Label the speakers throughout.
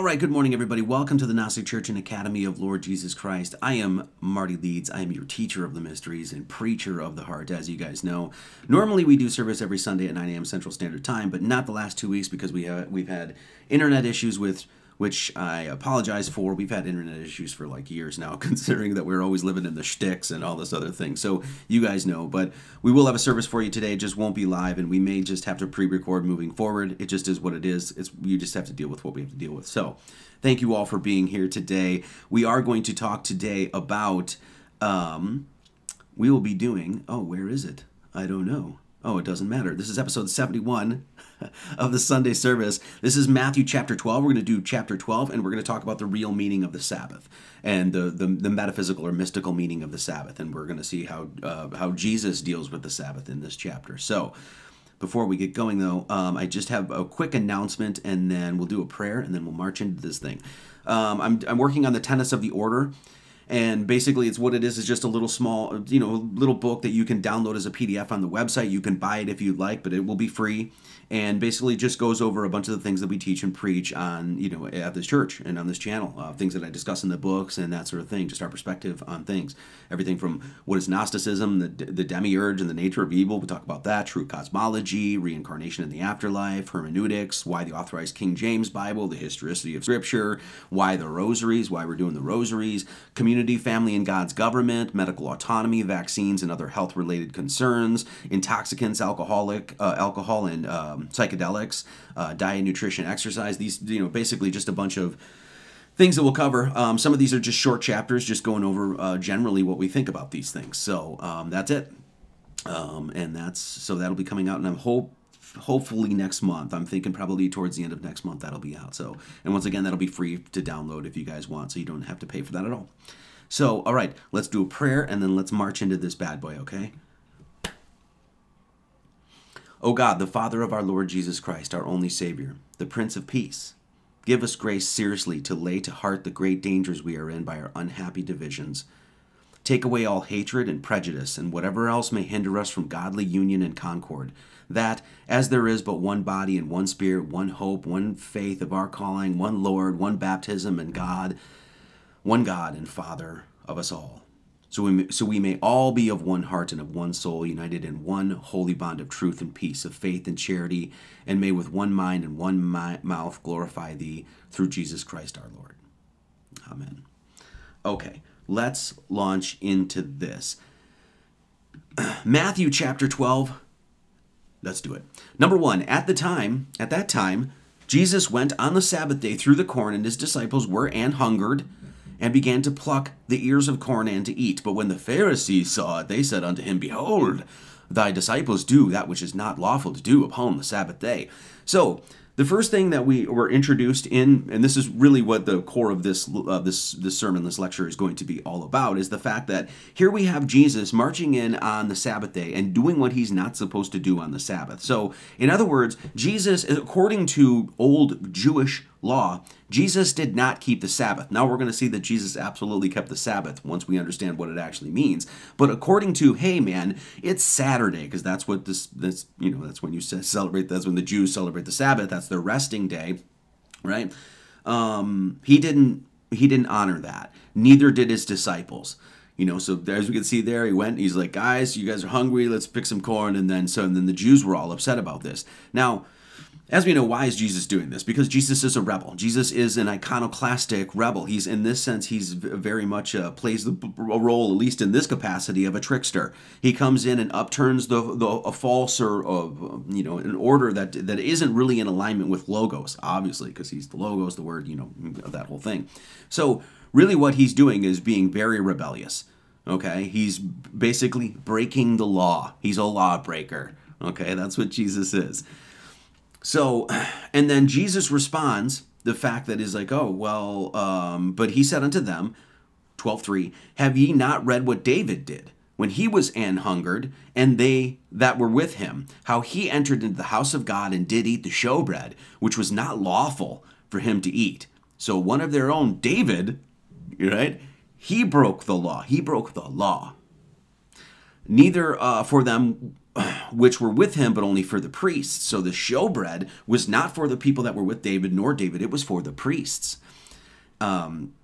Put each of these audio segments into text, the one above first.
Speaker 1: All right, good morning, everybody. Welcome to the Gnostic Church and Academy of Lord Jesus Christ. I am Marty Leeds. I am your teacher of the mysteries and preacher of the heart, as you guys know. Normally, we do service every Sunday at 9 a.m. Central Standard Time, but not the last two weeks because we have, we've had internet issues with which I apologize for. We've had internet issues for like years now, considering that we're always living in the shticks and all this other thing. So you guys know, but we will have a service for you today. It just won't be live, and we may just have to pre-record moving forward. It just is what it is. It's you just have to deal with what we have to deal with. So thank you all for being here today. We are going to talk today about. Um, we will be doing. Oh, where is it? I don't know. Oh, it doesn't matter. This is episode 71 of the Sunday service. This is Matthew chapter 12. We're going to do chapter 12 and we're going to talk about the real meaning of the Sabbath and the, the, the metaphysical or mystical meaning of the Sabbath. And we're going to see how, uh, how Jesus deals with the Sabbath in this chapter. So, before we get going, though, um, I just have a quick announcement and then we'll do a prayer and then we'll march into this thing. Um, I'm, I'm working on the tenets of the order and basically it's what it is is just a little small you know little book that you can download as a pdf on the website you can buy it if you'd like but it will be free and basically just goes over a bunch of the things that we teach and preach on you know at this church and on this channel uh, things that i discuss in the books and that sort of thing just our perspective on things everything from what is gnosticism the, the demiurge and the nature of evil we talk about that true cosmology reincarnation in the afterlife hermeneutics why the authorized king james bible the historicity of scripture why the rosaries why we're doing the rosaries community family and god's government medical autonomy vaccines and other health related concerns intoxicants alcoholic uh, alcohol and uh, um, psychedelics, uh, diet, nutrition, exercise. These, you know, basically just a bunch of things that we'll cover. Um, some of these are just short chapters, just going over uh, generally what we think about these things. So um, that's it, um, and that's so that'll be coming out, and I'm hope hopefully next month. I'm thinking probably towards the end of next month that'll be out. So, and once again, that'll be free to download if you guys want, so you don't have to pay for that at all. So, all right, let's do a prayer and then let's march into this bad boy, okay? O God, the Father of our Lord Jesus Christ, our only Savior, the Prince of Peace, give us grace seriously to lay to heart the great dangers we are in by our unhappy divisions. Take away all hatred and prejudice and whatever else may hinder us from godly union and concord, that, as there is but one body and one spirit, one hope, one faith of our calling, one Lord, one baptism and God, one God and Father of us all so we, may, so we may all be of one heart and of one soul, united in one holy bond of truth and peace, of faith and charity, and may with one mind and one mi- mouth glorify Thee through Jesus Christ our Lord. Amen. Okay, let's launch into this. Matthew chapter 12. Let's do it. Number one, at the time, at that time, Jesus went on the Sabbath day through the corn, and his disciples were and hungered and began to pluck the ears of corn and to eat. But when the Pharisees saw it, they said unto him, Behold, thy disciples do that which is not lawful to do upon the Sabbath day. So, the first thing that we were introduced in, and this is really what the core of this uh, this this sermon, this lecture is going to be all about, is the fact that here we have Jesus marching in on the Sabbath day and doing what he's not supposed to do on the Sabbath. So, in other words, Jesus, according to old Jewish law, Jesus did not keep the Sabbath. Now we're going to see that Jesus absolutely kept the Sabbath once we understand what it actually means. But according to, hey man, it's Saturday because that's what this this you know that's when you celebrate. That's when the Jews celebrate the Sabbath. That's their resting day, right? Um, he didn't he didn't honor that. Neither did his disciples you know so as we can see there he went he's like guys you guys are hungry let's pick some corn and then so and then the jews were all upset about this now as we know, why is Jesus doing this? Because Jesus is a rebel. Jesus is an iconoclastic rebel. He's, in this sense, he's very much uh, plays the, a role, at least in this capacity, of a trickster. He comes in and upturns the, the a false or uh, you know an order that that isn't really in alignment with logos, obviously, because he's the logos, the word, you know, mm, that whole thing. So really, what he's doing is being very rebellious. Okay, he's basically breaking the law. He's a lawbreaker. Okay, that's what Jesus is. So, and then Jesus responds the fact that is like, oh, well, um, but he said unto them, 12.3, have ye not read what David did when he was an hungered and they that were with him, how he entered into the house of God and did eat the showbread, which was not lawful for him to eat. So one of their own, David, right, he broke the law. He broke the law. Neither uh, for them which were with him, but only for the priests. So the showbread was not for the people that were with David nor David, it was for the priests. Um,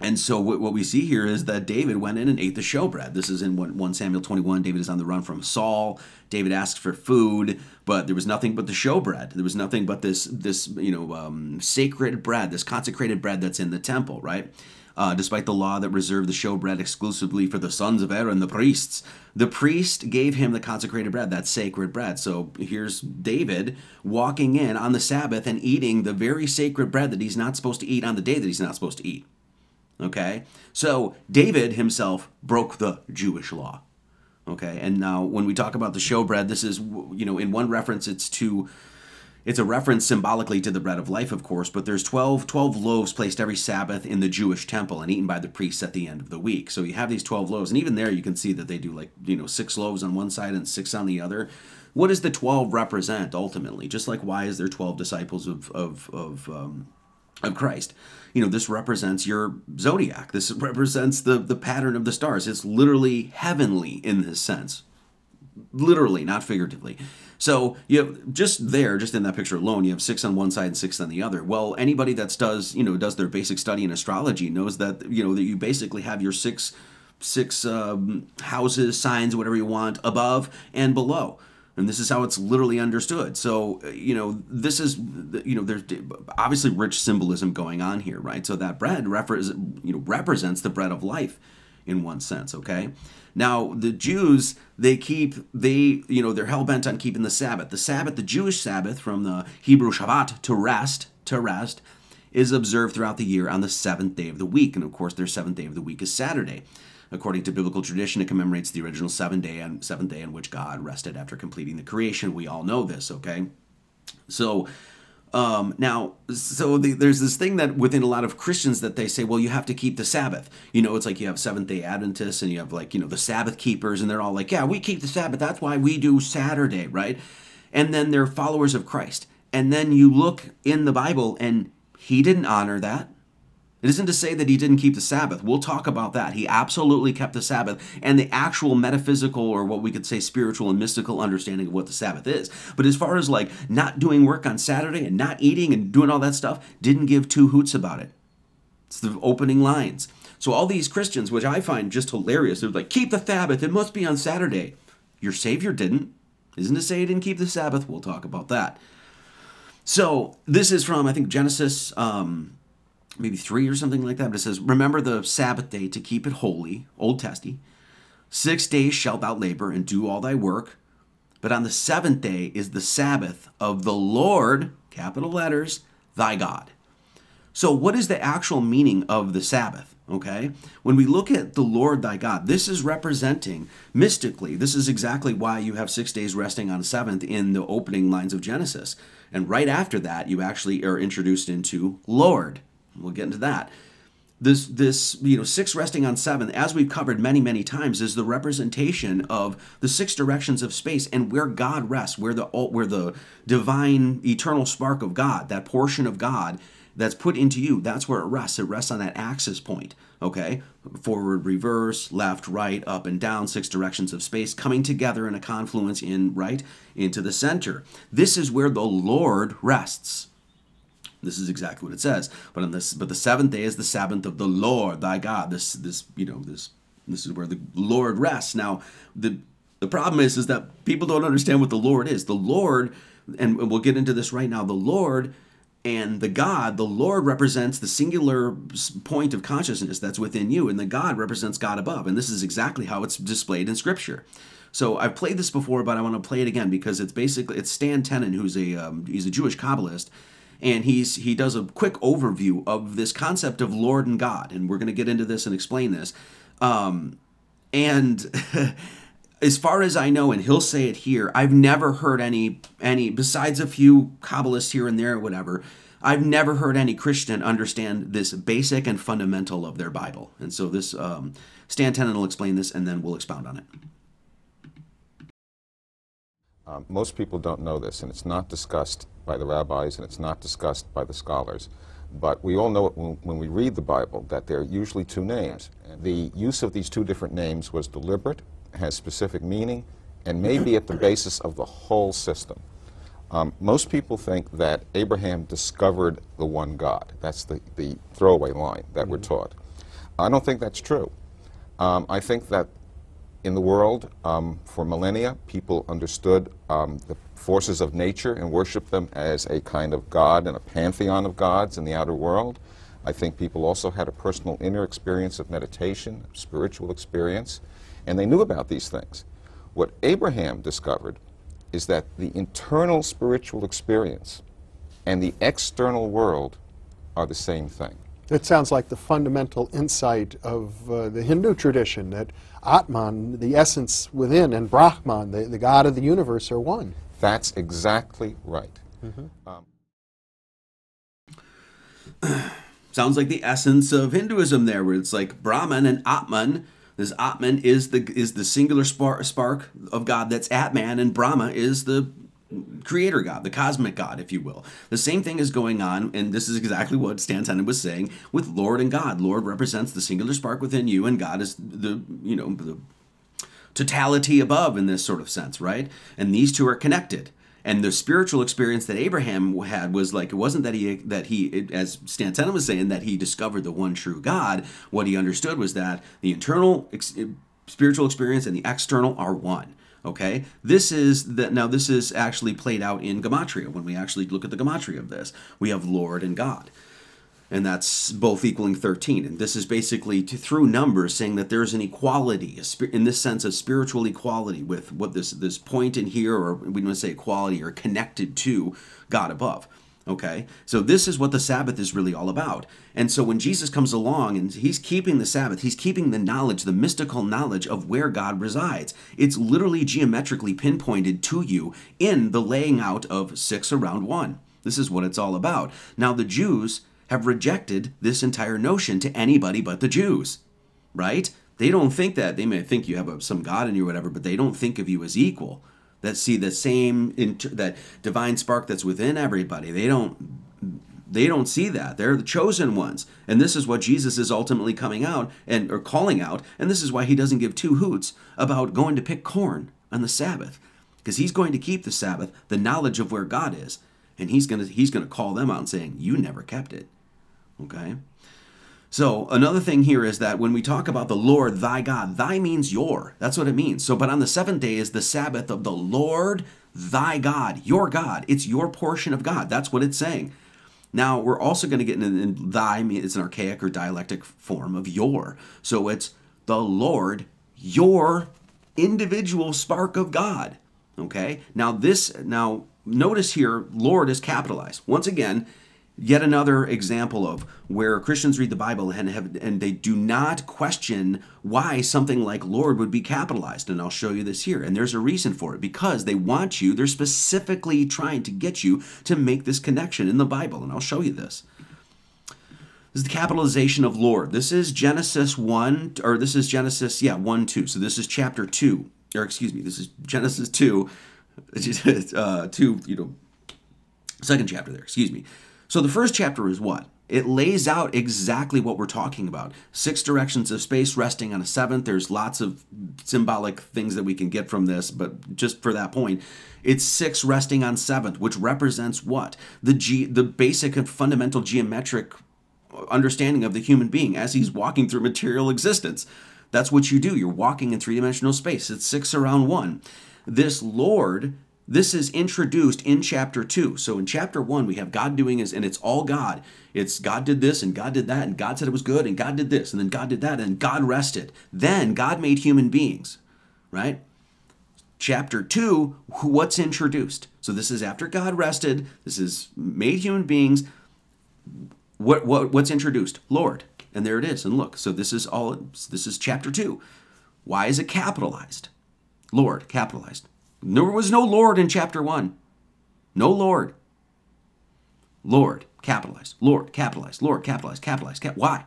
Speaker 1: and so what, what we see here is that David went in and ate the showbread. This is in 1 Samuel 21. David is on the run from Saul. David asks for food, but there was nothing but the showbread. There was nothing but this this you know um, sacred bread, this consecrated bread that's in the temple, right? Uh, despite the law that reserved the showbread exclusively for the sons of Aaron, the priests, the priest gave him the consecrated bread, that sacred bread. So here's David walking in on the Sabbath and eating the very sacred bread that he's not supposed to eat on the day that he's not supposed to eat. Okay? So David himself broke the Jewish law. Okay? And now when we talk about the showbread, this is, you know, in one reference, it's to it's a reference symbolically to the bread of life, of course, but there's 12, 12 loaves placed every Sabbath in the Jewish temple and eaten by the priests at the end of the week. So you have these 12 loaves, and even there you can see that they do like, you know, six loaves on one side and six on the other. What does the 12 represent ultimately? Just like why is there 12 disciples of, of, of, um, of Christ? You know, this represents your zodiac. This represents the, the pattern of the stars. It's literally heavenly in this sense. Literally, not figuratively. So you have, just there, just in that picture alone, you have six on one side and six on the other. Well, anybody that does you know does their basic study in astrology knows that you know that you basically have your six six um, houses, signs, whatever you want, above and below and this is how it's literally understood so uh, you know this is you know there's obviously rich symbolism going on here right so that bread refer- you know represents the bread of life in one sense, okay? Now, the Jews, they keep, they, you know, they're hell bent on keeping the Sabbath. The Sabbath, the Jewish Sabbath from the Hebrew Shabbat, to rest, to rest, is observed throughout the year on the seventh day of the week. And of course, their seventh day of the week is Saturday. According to biblical tradition, it commemorates the original seven day and seventh day in which God rested after completing the creation. We all know this, okay? So um, now, so the, there's this thing that within a lot of Christians that they say, well, you have to keep the Sabbath. You know, it's like you have Seventh day Adventists and you have like, you know, the Sabbath keepers, and they're all like, yeah, we keep the Sabbath. That's why we do Saturday, right? And then they're followers of Christ. And then you look in the Bible and he didn't honor that. It isn't to say that he didn't keep the Sabbath. We'll talk about that. He absolutely kept the Sabbath and the actual metaphysical or what we could say spiritual and mystical understanding of what the Sabbath is. But as far as like not doing work on Saturday and not eating and doing all that stuff, didn't give two hoots about it. It's the opening lines. So all these Christians, which I find just hilarious, they're like, keep the Sabbath, it must be on Saturday. Your Savior didn't. Isn't to say he didn't keep the Sabbath? We'll talk about that. So this is from, I think, Genesis. Um, maybe three or something like that. But it says, Remember the Sabbath day to keep it holy, Old Testy. Six days shalt thou labor and do all thy work. But on the seventh day is the Sabbath of the Lord, capital letters, thy God. So, what is the actual meaning of the Sabbath? Okay, when we look at the Lord thy God, this is representing mystically, this is exactly why you have six days resting on a seventh in the opening lines of Genesis. And right after that, you actually are introduced into Lord We'll get into that. This this you know six resting on seven, as we've covered many many times, is the representation of the six directions of space and where God rests, where the where the divine eternal spark of God, that portion of God that's put into you, that's where it rests. It rests on that axis point, okay? Forward, reverse, left, right, up and down, six directions of space coming together in a confluence in right into the center. This is where the Lord rests. This is exactly what it says. But on this, but the seventh day is the Sabbath of the Lord thy God. This, this, you know, this, this is where the Lord rests. Now, the the problem is, is that people don't understand what the Lord is. The Lord, and we'll get into this right now. The Lord and the God, the Lord represents the singular point of consciousness that's within you, and the God represents God above. And this is exactly how it's displayed in Scripture. So I've played this before, but I want to play it again because it's basically it's Stan Tenen, who's a um, he's a Jewish Kabbalist, and he's he does a quick overview of this concept of Lord and God, and we're going to get into this and explain this. Um, and as far as I know, and he'll say it here, I've never heard any any besides a few Kabbalists here and there, or whatever. I've never heard any Christian understand this basic and fundamental of their Bible. And so this um, Stan Tenen will explain this, and then we'll expound on it.
Speaker 2: Um, most people don't know this, and it's not discussed by the rabbis, and it's not discussed by the scholars. But we all know it when, we read the Bible, that there are usually two names. And the use of these two different names was deliberate, has specific meaning, and may be at the basis of the whole system. Um, most people think that Abraham discovered the one God. That's the, the throwaway line that mm -hmm. we're mm-hmm. taught. I don't think that's true. Um, I think that in the world um, for millennia. People understood um, the forces of nature and worshiped them as a kind of god and a pantheon of gods in the outer world. I think people also had a personal inner experience of meditation, spiritual experience, and they knew about these things. What Abraham discovered is that the internal spiritual experience and the external world are the same thing.
Speaker 3: It sounds like the fundamental insight of uh, the Hindu tradition that Atman, the essence within, and Brahman, the, the God of the universe, are one.
Speaker 2: That's exactly right.
Speaker 1: Mm-hmm. Um. Sounds like the essence of Hinduism there, where it's like Brahman and Atman. This Atman is the is the singular spark, spark of God that's Atman, and Brahma is the creator god, the cosmic god, if you will. The same thing is going on, and this is exactly what Stan was saying with Lord and God. Lord represents the singular spark within you, and God is the, you know, the totality above in this sort of sense, right? And these two are connected. And the spiritual experience that Abraham had was like it wasn't that he that he it, as Stan was saying that he discovered the one true God. What he understood was that the internal ex- eh, spiritual experience and the external are one Okay, this is that now. This is actually played out in gematria when we actually look at the gematria of this. We have Lord and God, and that's both equaling thirteen. And this is basically to, through numbers saying that there's an equality in this sense of spiritual equality with what this this point in here, or we don't say equality, or connected to God above. Okay? So this is what the Sabbath is really all about. And so when Jesus comes along and he's keeping the Sabbath, he's keeping the knowledge, the mystical knowledge of where God resides. It's literally geometrically pinpointed to you in the laying out of six around one. This is what it's all about. Now, the Jews have rejected this entire notion to anybody but the Jews, right? They don't think that. They may think you have some God in you or whatever, but they don't think of you as equal that see the same inter- that divine spark that's within everybody. They don't they don't see that. They're the chosen ones. And this is what Jesus is ultimately coming out and or calling out, and this is why he doesn't give two hoots about going to pick corn on the Sabbath because he's going to keep the Sabbath, the knowledge of where God is, and he's going to he's going to call them out and saying, "You never kept it." Okay? So, another thing here is that when we talk about the Lord thy God, thy means your. That's what it means. So, but on the seventh day is the Sabbath of the Lord thy God, your God. It's your portion of God. That's what it's saying. Now, we're also going to get in, in thy, it's an archaic or dialectic form of your. So, it's the Lord, your individual spark of God. Okay? Now, this, now notice here, Lord is capitalized. Once again, yet another example of where Christians read the Bible and have and they do not question why something like Lord would be capitalized and I'll show you this here and there's a reason for it because they want you they're specifically trying to get you to make this connection in the Bible and I'll show you this this is the capitalization of Lord this is Genesis 1 or this is Genesis yeah 1 2 so this is chapter 2 or excuse me this is Genesis 2 uh, 2 you know second chapter there excuse me so the first chapter is what? It lays out exactly what we're talking about. Six directions of space resting on a seventh. There's lots of symbolic things that we can get from this, but just for that point, it's six resting on seventh, which represents what? The G the basic and fundamental geometric understanding of the human being as he's walking through material existence. That's what you do. You're walking in three-dimensional space. It's six around one. This Lord this is introduced in chapter 2. So in chapter 1, we have God doing his, and it's all God. It's God did this, and God did that, and God said it was good, and God did this, and then God did that, and God rested. Then God made human beings, right? Chapter 2, what's introduced? So this is after God rested. This is made human beings. What, what what's introduced? Lord. And there it is. And look, so this is all this is chapter 2. Why is it capitalized? Lord, capitalized. There was no Lord in chapter 1. No Lord. Lord, capitalized. Lord, capitalized. Lord, capitalized. Capitalized. Cap- Why?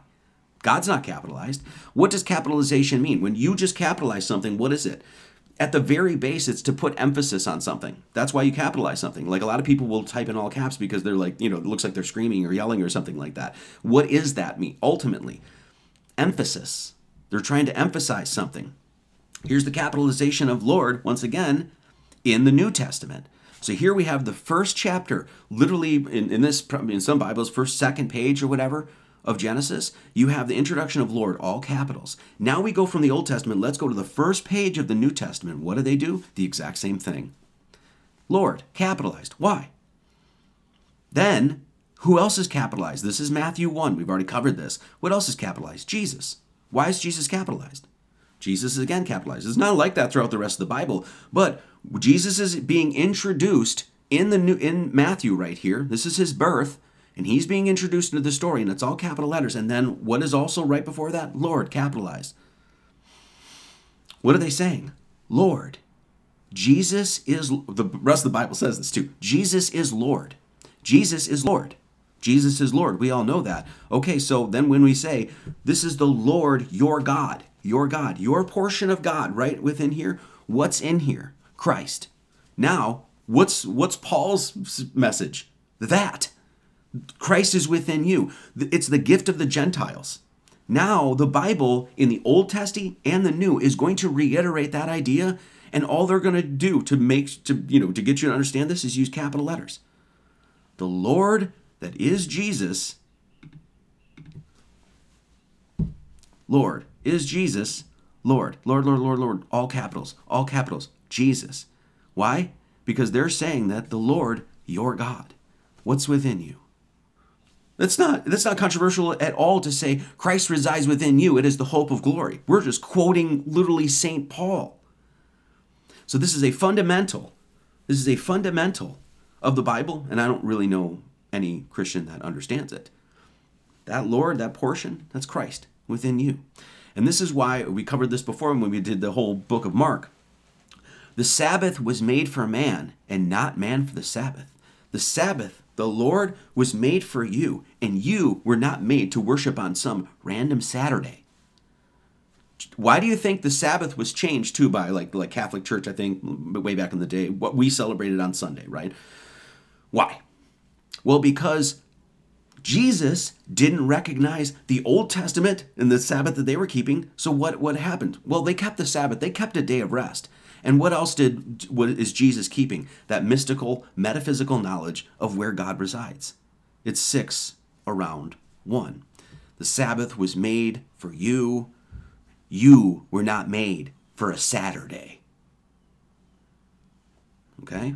Speaker 1: God's not capitalized. What does capitalization mean? When you just capitalize something, what is it? At the very base, it's to put emphasis on something. That's why you capitalize something. Like a lot of people will type in all caps because they're like, you know, it looks like they're screaming or yelling or something like that. What is that mean? Ultimately, emphasis. They're trying to emphasize something. Here's the capitalization of Lord once again in the New Testament. So here we have the first chapter, literally in, in this in some Bibles, first second page or whatever of Genesis, you have the introduction of Lord, all capitals. Now we go from the Old Testament, let's go to the first page of the New Testament. What do they do? The exact same thing. Lord, capitalized. Why? Then, who else is capitalized? This is Matthew 1. We've already covered this. What else is capitalized? Jesus. Why is Jesus capitalized? Jesus is again capitalized. It's not like that throughout the rest of the Bible, but Jesus is being introduced in the new in Matthew right here. This is his birth, and he's being introduced into the story, and it's all capital letters. And then what is also right before that? Lord, capitalized. What are they saying? Lord. Jesus is the rest of the Bible says this too. Jesus is Lord. Jesus is Lord. Jesus is Lord. We all know that. Okay, so then when we say this is the Lord your God, your God, your portion of God right within here, what's in here? Christ. Now, what's what's Paul's message? That Christ is within you. It's the gift of the Gentiles. Now, the Bible in the Old Testament and the New is going to reiterate that idea, and all they're going to do to make to you know to get you to understand this is use capital letters. The Lord that is Jesus Lord is Jesus Lord, Lord, Lord, Lord, Lord, all capitals, all capitals, Jesus. Why? Because they're saying that the Lord, your God, what's within you? That's not that's not controversial at all to say Christ resides within you. It is the hope of glory. We're just quoting literally St. Paul. So this is a fundamental. This is a fundamental of the Bible, and I don't really know any Christian that understands it. That Lord, that portion, that's Christ within you. And this is why we covered this before when we did the whole book of Mark. The Sabbath was made for man, and not man for the Sabbath. The Sabbath, the Lord, was made for you, and you were not made to worship on some random Saturday. Why do you think the Sabbath was changed too by like like Catholic Church? I think way back in the day, what we celebrated on Sunday, right? Why? Well, because Jesus didn't recognize the Old Testament and the Sabbath that they were keeping. So what what happened? Well, they kept the Sabbath. They kept a day of rest. And what else did what is Jesus keeping? That mystical, metaphysical knowledge of where God resides. It's six around one. The Sabbath was made for you. You were not made for a Saturday. Okay?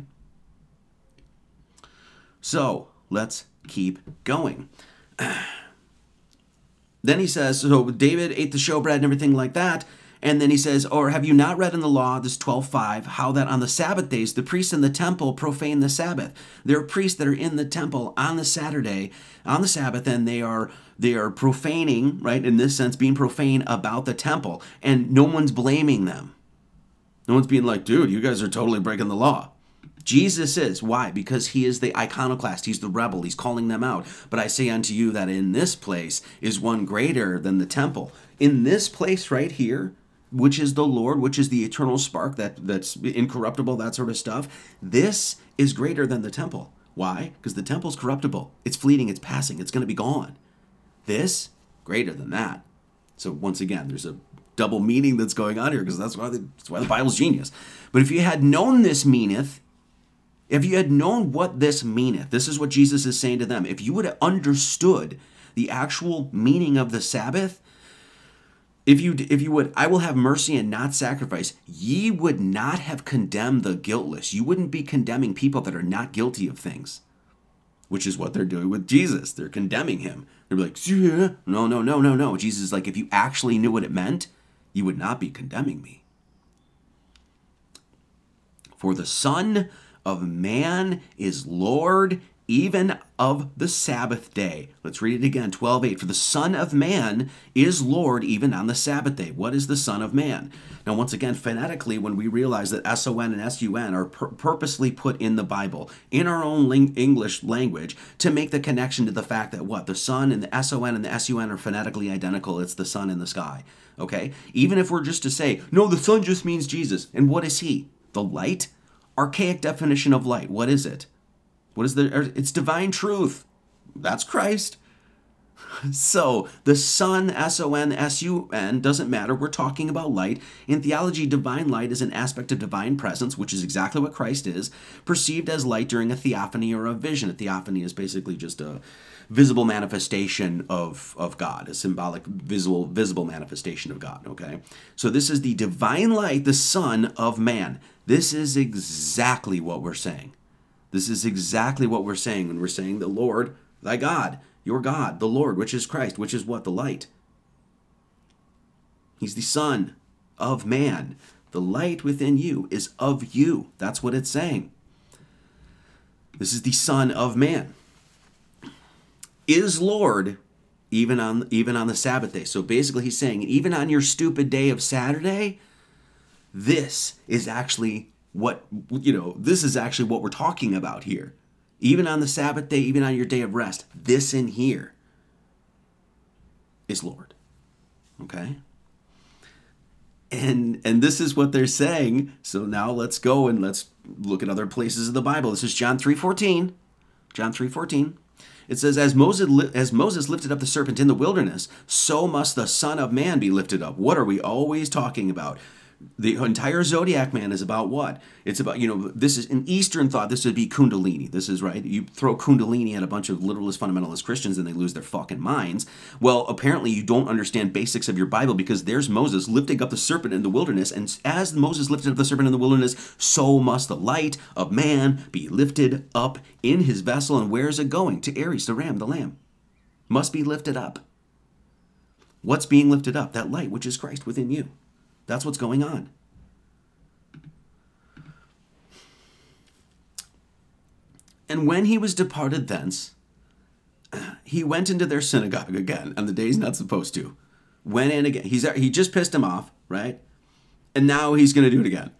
Speaker 1: So let's keep going. Then he says, so David ate the showbread and everything like that. And then he says, Or have you not read in the law, this 12.5, how that on the Sabbath days the priests in the temple profane the Sabbath? There are priests that are in the temple on the Saturday, on the Sabbath, and they are they are profaning, right, in this sense, being profane about the temple, and no one's blaming them. No one's being like, dude, you guys are totally breaking the law. Jesus is. Why? Because he is the iconoclast. He's the rebel. He's calling them out. But I say unto you that in this place is one greater than the temple. In this place right here, which is the Lord, which is the eternal spark that that's incorruptible, that sort of stuff. This is greater than the temple. Why? Because the temple's corruptible. It's fleeting, it's passing, it's going to be gone. This greater than that. So once again, there's a double meaning that's going on here because that's why the, that's why the Bible's genius. But if you had known this meaneth, if you had known what this meaneth, this is what Jesus is saying to them. If you would have understood the actual meaning of the Sabbath, if you if you would, I will have mercy and not sacrifice. Ye would not have condemned the guiltless. You wouldn't be condemning people that are not guilty of things, which is what they're doing with Jesus. They're condemning him. They're like, yeah. no, no, no, no, no. Jesus is like, if you actually knew what it meant, you would not be condemning me. For the Son of Man is Lord even of the Sabbath day. Let's read it again 12 8. For the Son of Man is Lord even on the Sabbath day. What is the Son of Man? Now, once again, phonetically, when we realize that S-O-N and S-U-N are pur- purposely put in the Bible, in our own ling- English language, to make the connection to the fact that what? The sun and the S-O-N and the S-U-N are phonetically identical. It's the sun in the sky. Okay? Even if we're just to say, no, the sun just means Jesus. And what is he? The light? Archaic definition of light. What is it? What is the er, it's divine truth. That's Christ. So, the sun, S O N S U N, doesn't matter. We're talking about light. In theology, divine light is an aspect of divine presence, which is exactly what Christ is, perceived as light during a theophany or a vision. A theophany is basically just a visible manifestation of, of God, a symbolic, visual, visible manifestation of God, okay? So, this is the divine light, the Son of man. This is exactly what we're saying. This is exactly what we're saying when we're saying the Lord, thy God, your God, the Lord, which is Christ, which is what? The light. He's the Son of man. The light within you is of you. That's what it's saying. This is the Son of man. Is Lord even on even on the Sabbath day. So basically he's saying even on your stupid day of Saturday, this is actually what you know this is actually what we're talking about here even on the sabbath day even on your day of rest this in here is lord okay and and this is what they're saying so now let's go and let's look at other places of the bible this is john 3:14 john 3:14 it says as moses li- as moses lifted up the serpent in the wilderness so must the son of man be lifted up what are we always talking about the entire zodiac man is about what it's about you know this is an eastern thought this would be kundalini this is right you throw kundalini at a bunch of literalist fundamentalist christians and they lose their fucking minds well apparently you don't understand basics of your bible because there's moses lifting up the serpent in the wilderness and as moses lifted up the serpent in the wilderness so must the light of man be lifted up in his vessel and where is it going to aries the ram the lamb must be lifted up what's being lifted up that light which is christ within you that's what's going on. And when he was departed thence, he went into their synagogue again and the day not supposed to. Went in again. He's he just pissed him off, right? And now he's going to do it again.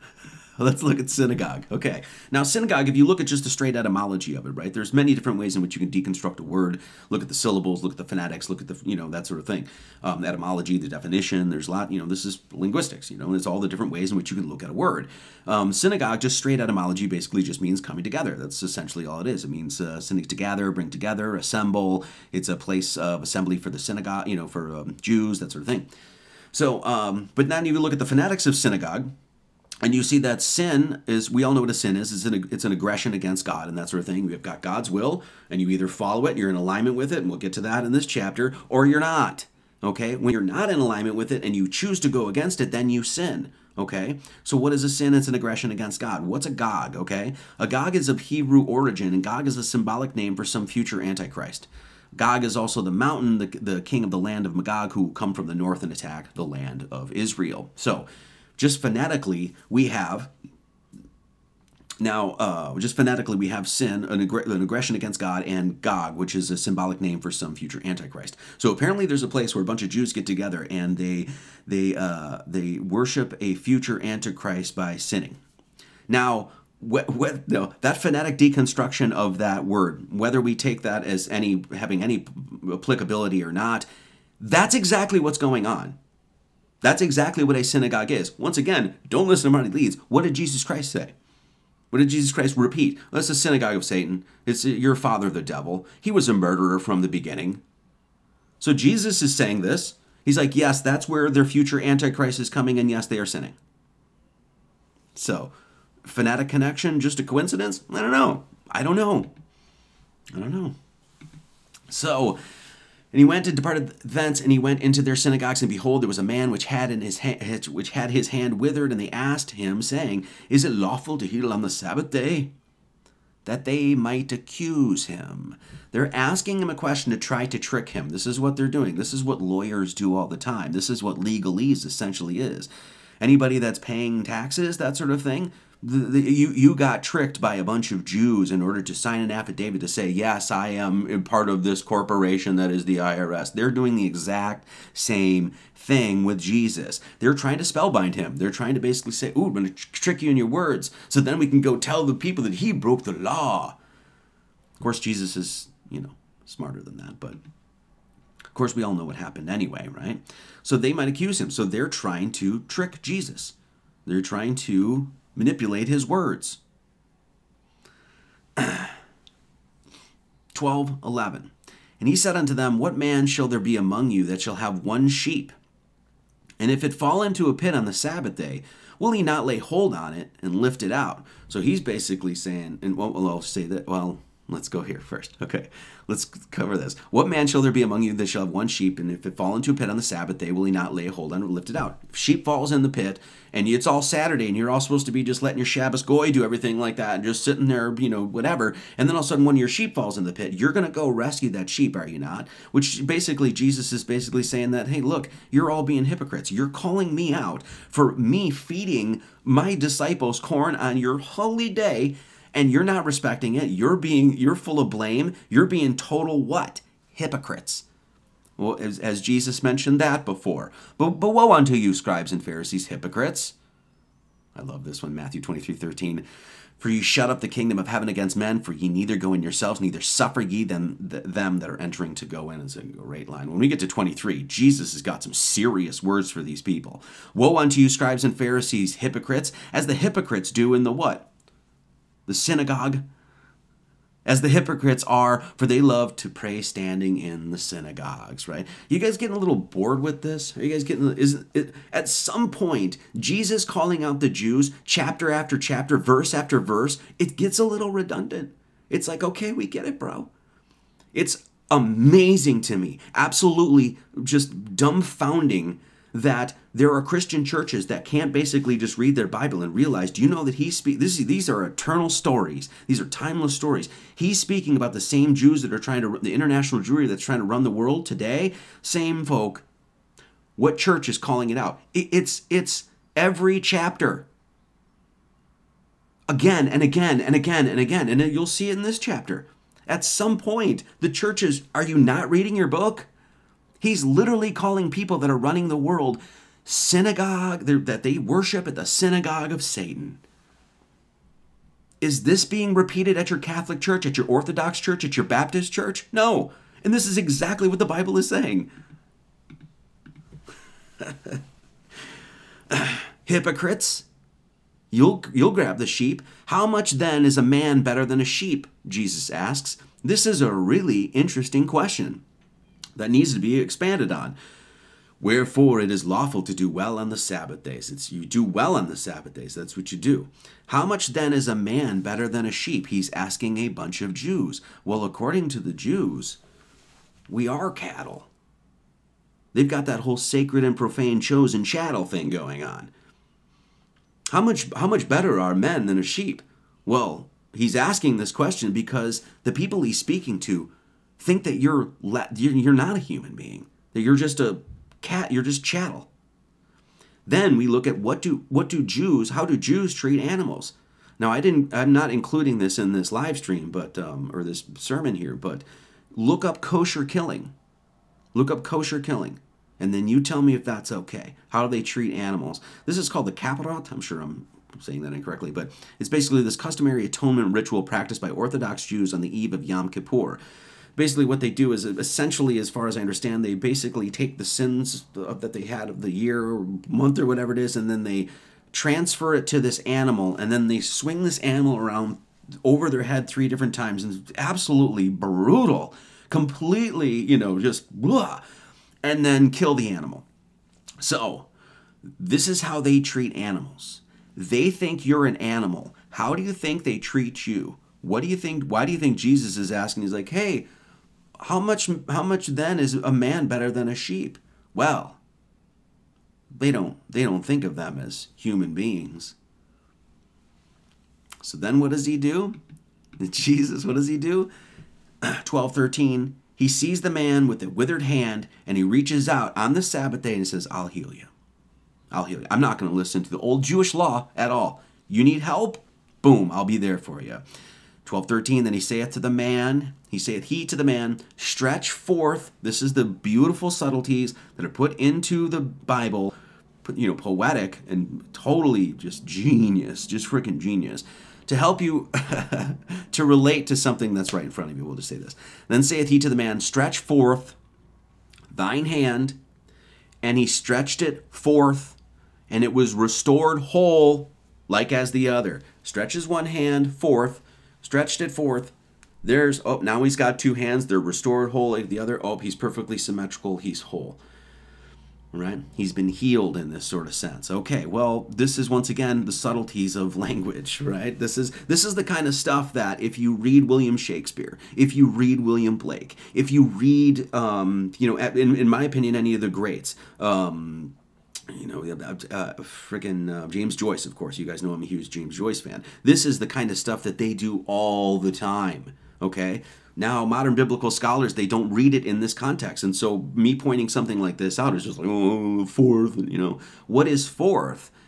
Speaker 1: let's look at synagogue. Okay. Now, synagogue, if you look at just the straight etymology of it, right, there's many different ways in which you can deconstruct a word, look at the syllables, look at the phonetics, look at the, you know, that sort of thing. Um, the etymology, the definition, there's a lot, you know, this is linguistics, you know, and it's all the different ways in which you can look at a word. Um, synagogue, just straight etymology, basically just means coming together. That's essentially all it is. It means uh, synagogue together, bring together, assemble. It's a place of assembly for the synagogue, you know, for um, Jews, that sort of thing. So, um, but now if you look at the phonetics of synagogue, and you see that sin is we all know what a sin is it's an, it's an aggression against god and that sort of thing you've got god's will and you either follow it you're in alignment with it and we'll get to that in this chapter or you're not okay when you're not in alignment with it and you choose to go against it then you sin okay so what is a sin it's an aggression against god what's a gog okay a gog is of hebrew origin and gog is a symbolic name for some future antichrist Gog is also the mountain, the, the king of the land of Magog, who come from the north and attack the land of Israel. So just phonetically, we have now, uh, just phonetically, we have sin, an, aggr- an, aggression against God, and Gog, which is a symbolic name for some future Antichrist. So apparently, there's a place where a bunch of Jews get together and they they uh, they worship a future Antichrist by sinning. Now, no, that phonetic deconstruction of that word, whether we take that as any having any applicability or not, that's exactly what's going on. That's exactly what a synagogue is. Once again, don't listen to Marty Leeds. What did Jesus Christ say? What did Jesus Christ repeat? Well, it's the synagogue of Satan. It's your father, the devil. He was a murderer from the beginning. So Jesus is saying this. He's like, yes, that's where their future antichrist is coming, and yes, they are sinning. So, phonetic connection, just a coincidence? I don't know. I don't know. I don't know. So, and he went and departed thence, and he went into their synagogues, and behold, there was a man which had in his hand, which had his hand withered, and they asked him, saying, Is it lawful to heal on the Sabbath day? That they might accuse him. They're asking him a question to try to trick him. This is what they're doing. This is what lawyers do all the time. This is what legalese essentially is. Anybody that's paying taxes, that sort of thing, the, the, you you got tricked by a bunch of Jews in order to sign an affidavit to say yes, I am part of this corporation that is the IRS. They're doing the exact same thing with Jesus. They're trying to spellbind him. They're trying to basically say, "Ooh, I'm going to trick you in your words," so then we can go tell the people that he broke the law. Of course, Jesus is you know smarter than that, but of course we all know what happened anyway, right? So they might accuse him. So they're trying to trick Jesus. They're trying to manipulate his words. 12 11 and he said unto them what man shall there be among you that shall have one sheep and if it fall into a pit on the sabbath day will he not lay hold on it and lift it out so he's basically saying and well i'll say that well Let's go here first. Okay, let's cover this. What man shall there be among you that shall have one sheep, and if it fall into a pit on the Sabbath day, will he not lay hold on it lift it out? If sheep falls in the pit, and it's all Saturday, and you're all supposed to be just letting your Shabbos goy do everything like that, and just sitting there, you know, whatever, and then all of a sudden one of your sheep falls in the pit, you're going to go rescue that sheep, are you not? Which basically, Jesus is basically saying that, hey, look, you're all being hypocrites. You're calling me out for me feeding my disciples corn on your holy day, and you're not respecting it. You're being you're full of blame. You're being total what? Hypocrites. Well, as, as Jesus mentioned that before. But, but woe unto you, scribes and Pharisees, hypocrites. I love this one, Matthew 23 13. For you shut up the kingdom of heaven against men, for ye neither go in yourselves, neither suffer ye them, th- them that are entering to go in, is a great line. When we get to 23, Jesus has got some serious words for these people. Woe unto you, scribes and Pharisees, hypocrites, as the hypocrites do in the what? the synagogue, as the hypocrites are, for they love to pray standing in the synagogues, right? You guys getting a little bored with this? Are you guys getting is it, at some point Jesus calling out the Jews chapter after chapter, verse after verse, it gets a little redundant. It's like, okay, we get it, bro. It's amazing to me. Absolutely just dumbfounding that there are Christian churches that can't basically just read their Bible and realize, do you know that he speaking? this is, these are eternal stories. These are timeless stories. He's speaking about the same Jews that are trying to the international Jewry that's trying to run the world today, same folk. What church is calling it out? It, it's it's every chapter. Again and again and again and again and you'll see it in this chapter. At some point, the churches, are you not reading your book? He's literally calling people that are running the world synagogue, that they worship at the synagogue of Satan. Is this being repeated at your Catholic church, at your Orthodox church, at your Baptist church? No. And this is exactly what the Bible is saying. Hypocrites, you'll, you'll grab the sheep. How much then is a man better than a sheep? Jesus asks. This is a really interesting question that needs to be expanded on. Wherefore, it is lawful to do well on the Sabbath days. It's you do well on the Sabbath days. That's what you do. How much then is a man better than a sheep? He's asking a bunch of Jews. Well, according to the Jews, we are cattle. They've got that whole sacred and profane chosen chattel thing going on. How much how much better are men than a sheep? Well, he's asking this question because the people he's speaking to think that you're le- you're not a human being, that you're just a cat, you're just chattel. Then we look at what do what do Jews, how do Jews treat animals? Now I didn't, I'm not including this in this live stream, but um, or this sermon here, but look up kosher killing, look up kosher killing, and then you tell me if that's okay. How do they treat animals? This is called the kaparot. I'm sure I'm saying that incorrectly, but it's basically this customary atonement ritual practiced by Orthodox Jews on the eve of Yom Kippur basically what they do is essentially, as far as I understand, they basically take the sins that they had of the year or month or whatever it is, and then they transfer it to this animal, and then they swing this animal around over their head three different times, and absolutely brutal, completely, you know, just blah, and then kill the animal. So, this is how they treat animals. They think you're an animal. How do you think they treat you? What do you think? Why do you think Jesus is asking? He's like, hey, how much how much then is a man better than a sheep? Well, they don't they don't think of them as human beings. So then what does he do? Jesus, what does he do? 12:13 he sees the man with a withered hand and he reaches out on the Sabbath day and says, "I'll heal you." I'll heal you. I'm not going to listen to the old Jewish law at all. You need help? Boom, I'll be there for you. 12 13 then he saith to the man he saith he to the man stretch forth this is the beautiful subtleties that are put into the bible you know poetic and totally just genius just freaking genius to help you to relate to something that's right in front of you we'll just say this then saith he to the man stretch forth thine hand and he stretched it forth and it was restored whole like as the other stretches one hand forth stretched it forth. There's, oh, now he's got two hands. They're restored whole. The other, oh, he's perfectly symmetrical. He's whole. Right? He's been healed in this sort of sense. Okay, well, this is once again the subtleties of language, right? This is this is the kind of stuff that if you read William Shakespeare, if you read William Blake, if you read, um, you know, in, in my opinion, any of the greats, um, you know, uh, freaking uh, James Joyce, of course. You guys know I'm a huge James Joyce fan. This is the kind of stuff that they do all the time, okay? Now, modern biblical scholars, they don't read it in this context. And so, me pointing something like this out is just like, oh, fourth, you know. What is fourth?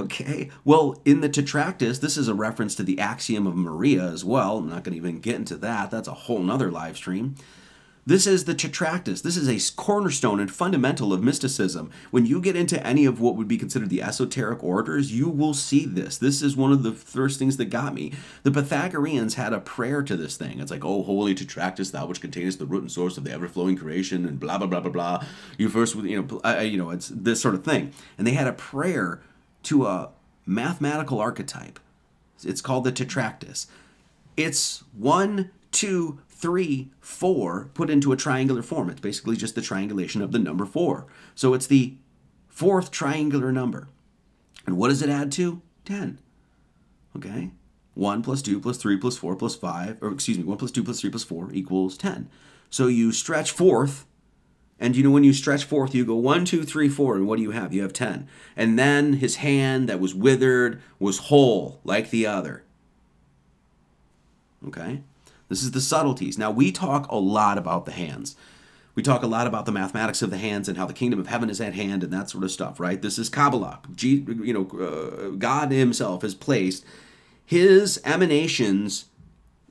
Speaker 1: Okay, well, in the Tetractys, this is a reference to the axiom of Maria as well. I'm not going to even get into that. That's a whole nother live stream. This is the Tetractys. This is a cornerstone and fundamental of mysticism. When you get into any of what would be considered the esoteric orders, you will see this. This is one of the first things that got me. The Pythagoreans had a prayer to this thing. It's like, oh, holy Tetractys, thou which containest the root and source of the ever-flowing creation, and blah, blah, blah, blah, blah. You first, you know, uh, you know, it's this sort of thing. And they had a prayer to a mathematical archetype. It's called the Tetractys. It's one, two, three, four put into a triangular form. It's basically just the triangulation of the number four. So it's the fourth triangular number. And what does it add to? 10. Okay? 1 plus 2 plus 3 plus 4 plus 5, or excuse me, 1 plus 2 plus 3 plus 4 equals 10. So you stretch forth, and you know when you stretch forth, you go 1, 2, 3, 4, and what do you have? You have 10. And then his hand that was withered was whole like the other. Okay? This is the subtleties. Now, we talk a lot about the hands. We talk a lot about the mathematics of the hands and how the kingdom of heaven is at hand and that sort of stuff, right? This is Kabbalah. G, you know, uh, God Himself has placed His emanations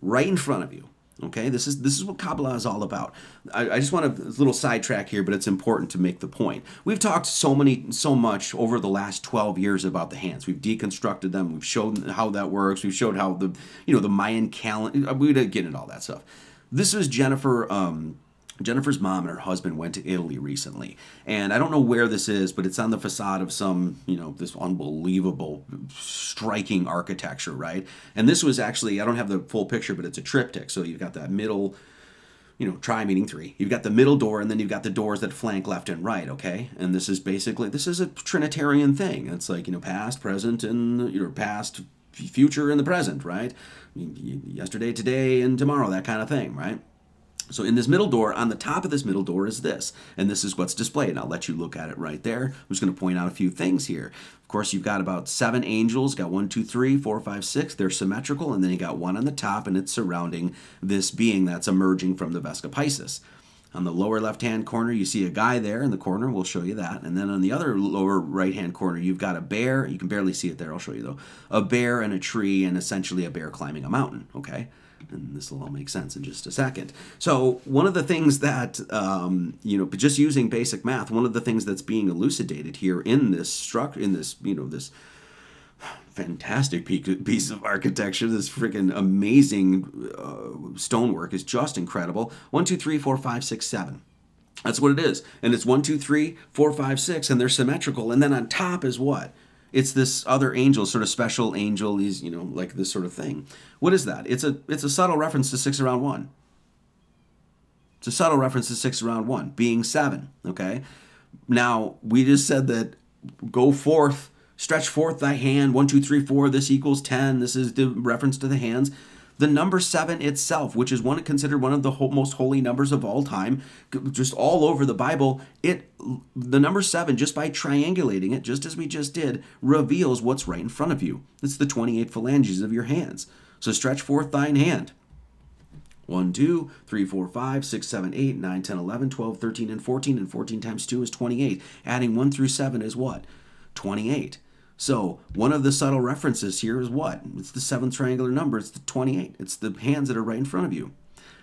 Speaker 1: right in front of you. Okay, this is this is what Kabbalah is all about. I, I just want to, a little sidetrack here, but it's important to make the point. We've talked so many, so much over the last twelve years about the hands. We've deconstructed them. We've shown how that works. We've showed how the, you know, the Mayan calendar. Uh, we didn't get into all that stuff. This is Jennifer um, Jennifer's mom and her husband went to Italy recently, and I don't know where this is, but it's on the facade of some, you know, this unbelievable, striking architecture, right? And this was actually, I don't have the full picture, but it's a triptych. So you've got that middle, you know, try meaning three. You've got the middle door, and then you've got the doors that flank left and right, okay? And this is basically, this is a Trinitarian thing. It's like, you know, past, present, and your past, future, and the present, right? Yesterday, today, and tomorrow, that kind of thing, right? So in this middle door, on the top of this middle door is this, and this is what's displayed. And I'll let you look at it right there. I'm just going to point out a few things here. Of course, you've got about seven angels, got one, two, three, four, five, six. They're symmetrical, and then you got one on the top, and it's surrounding this being that's emerging from the Vesca Pisces. On the lower left hand corner, you see a guy there in the corner. We'll show you that. And then on the other lower right hand corner, you've got a bear. You can barely see it there. I'll show you though. A bear and a tree, and essentially a bear climbing a mountain. Okay and this will all make sense in just a second. So one of the things that um, you know, just using basic math, one of the things that's being elucidated here in this struct in this you know this fantastic piece of architecture. This freaking amazing uh, stonework is just incredible. One, two, three, four, five, six, seven. That's what it is. And it's one, two, three, four, five, six, and they're symmetrical. And then on top is what? It's this other angel, sort of special angel. He's you know like this sort of thing. What is that? It's a it's a subtle reference to six around one. It's a subtle reference to six around one being seven. Okay, now we just said that go forth, stretch forth thy hand. One, two, three, four. This equals ten. This is the reference to the hands. The number seven itself, which is one considered one of the ho- most holy numbers of all time, just all over the Bible, it the number seven just by triangulating it, just as we just did, reveals what's right in front of you. It's the 28 phalanges of your hands. So stretch forth thine hand. 1, 2, 3, 4, 5, 6, 7, 8, 9, 10, 11, 12, 13, and 14. And 14 times 2 is 28. Adding 1 through 7 is what? 28. So one of the subtle references here is what? It's the seventh triangular number. It's the 28. It's the hands that are right in front of you.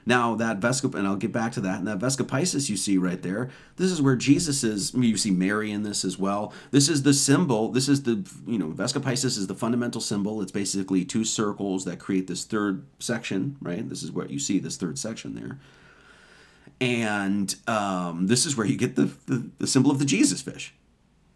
Speaker 1: Now that Vesca, and I'll get back to that, and that Vesca Pisces you see right there, this is where Jesus is. You see Mary in this as well. This is the symbol. This is the, you know, Vesca Pisces is the fundamental symbol. It's basically two circles that create this third section, right? This is what you see, this third section there. And um, this is where you get the, the, the symbol of the Jesus fish,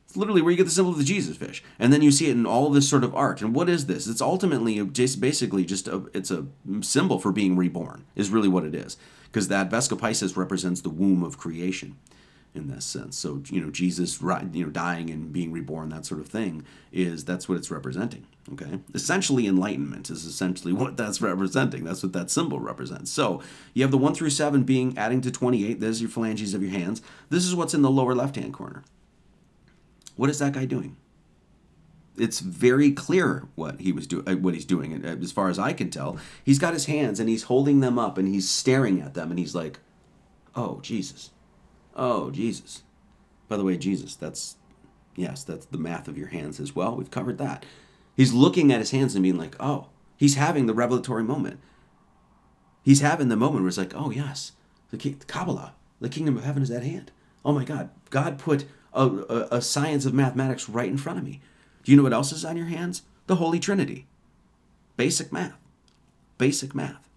Speaker 1: it's literally where you get the symbol of the Jesus fish, and then you see it in all this sort of art. And what is this? It's ultimately just basically just a it's a symbol for being reborn. Is really what it is, because that Vescopisis represents the womb of creation, in this sense. So you know Jesus, you know, dying and being reborn, that sort of thing is that's what it's representing. Okay, essentially enlightenment is essentially what that's representing. That's what that symbol represents. So you have the one through seven being adding to twenty eight. There's your phalanges of your hands. This is what's in the lower left hand corner. What is that guy doing? It's very clear what he was doing, uh, what he's doing, uh, as far as I can tell. He's got his hands and he's holding them up and he's staring at them and he's like, "Oh Jesus, oh Jesus." By the way, Jesus, that's yes, that's the math of your hands as well. We've covered that. He's looking at his hands and being like, "Oh, he's having the revelatory moment." He's having the moment where it's like, "Oh yes, the, the Kabbalah, the kingdom of heaven is at hand." Oh my God, God put a, a, science of mathematics right in front of me. Do you know what else is on your hands? The Holy Trinity. Basic math. Basic math.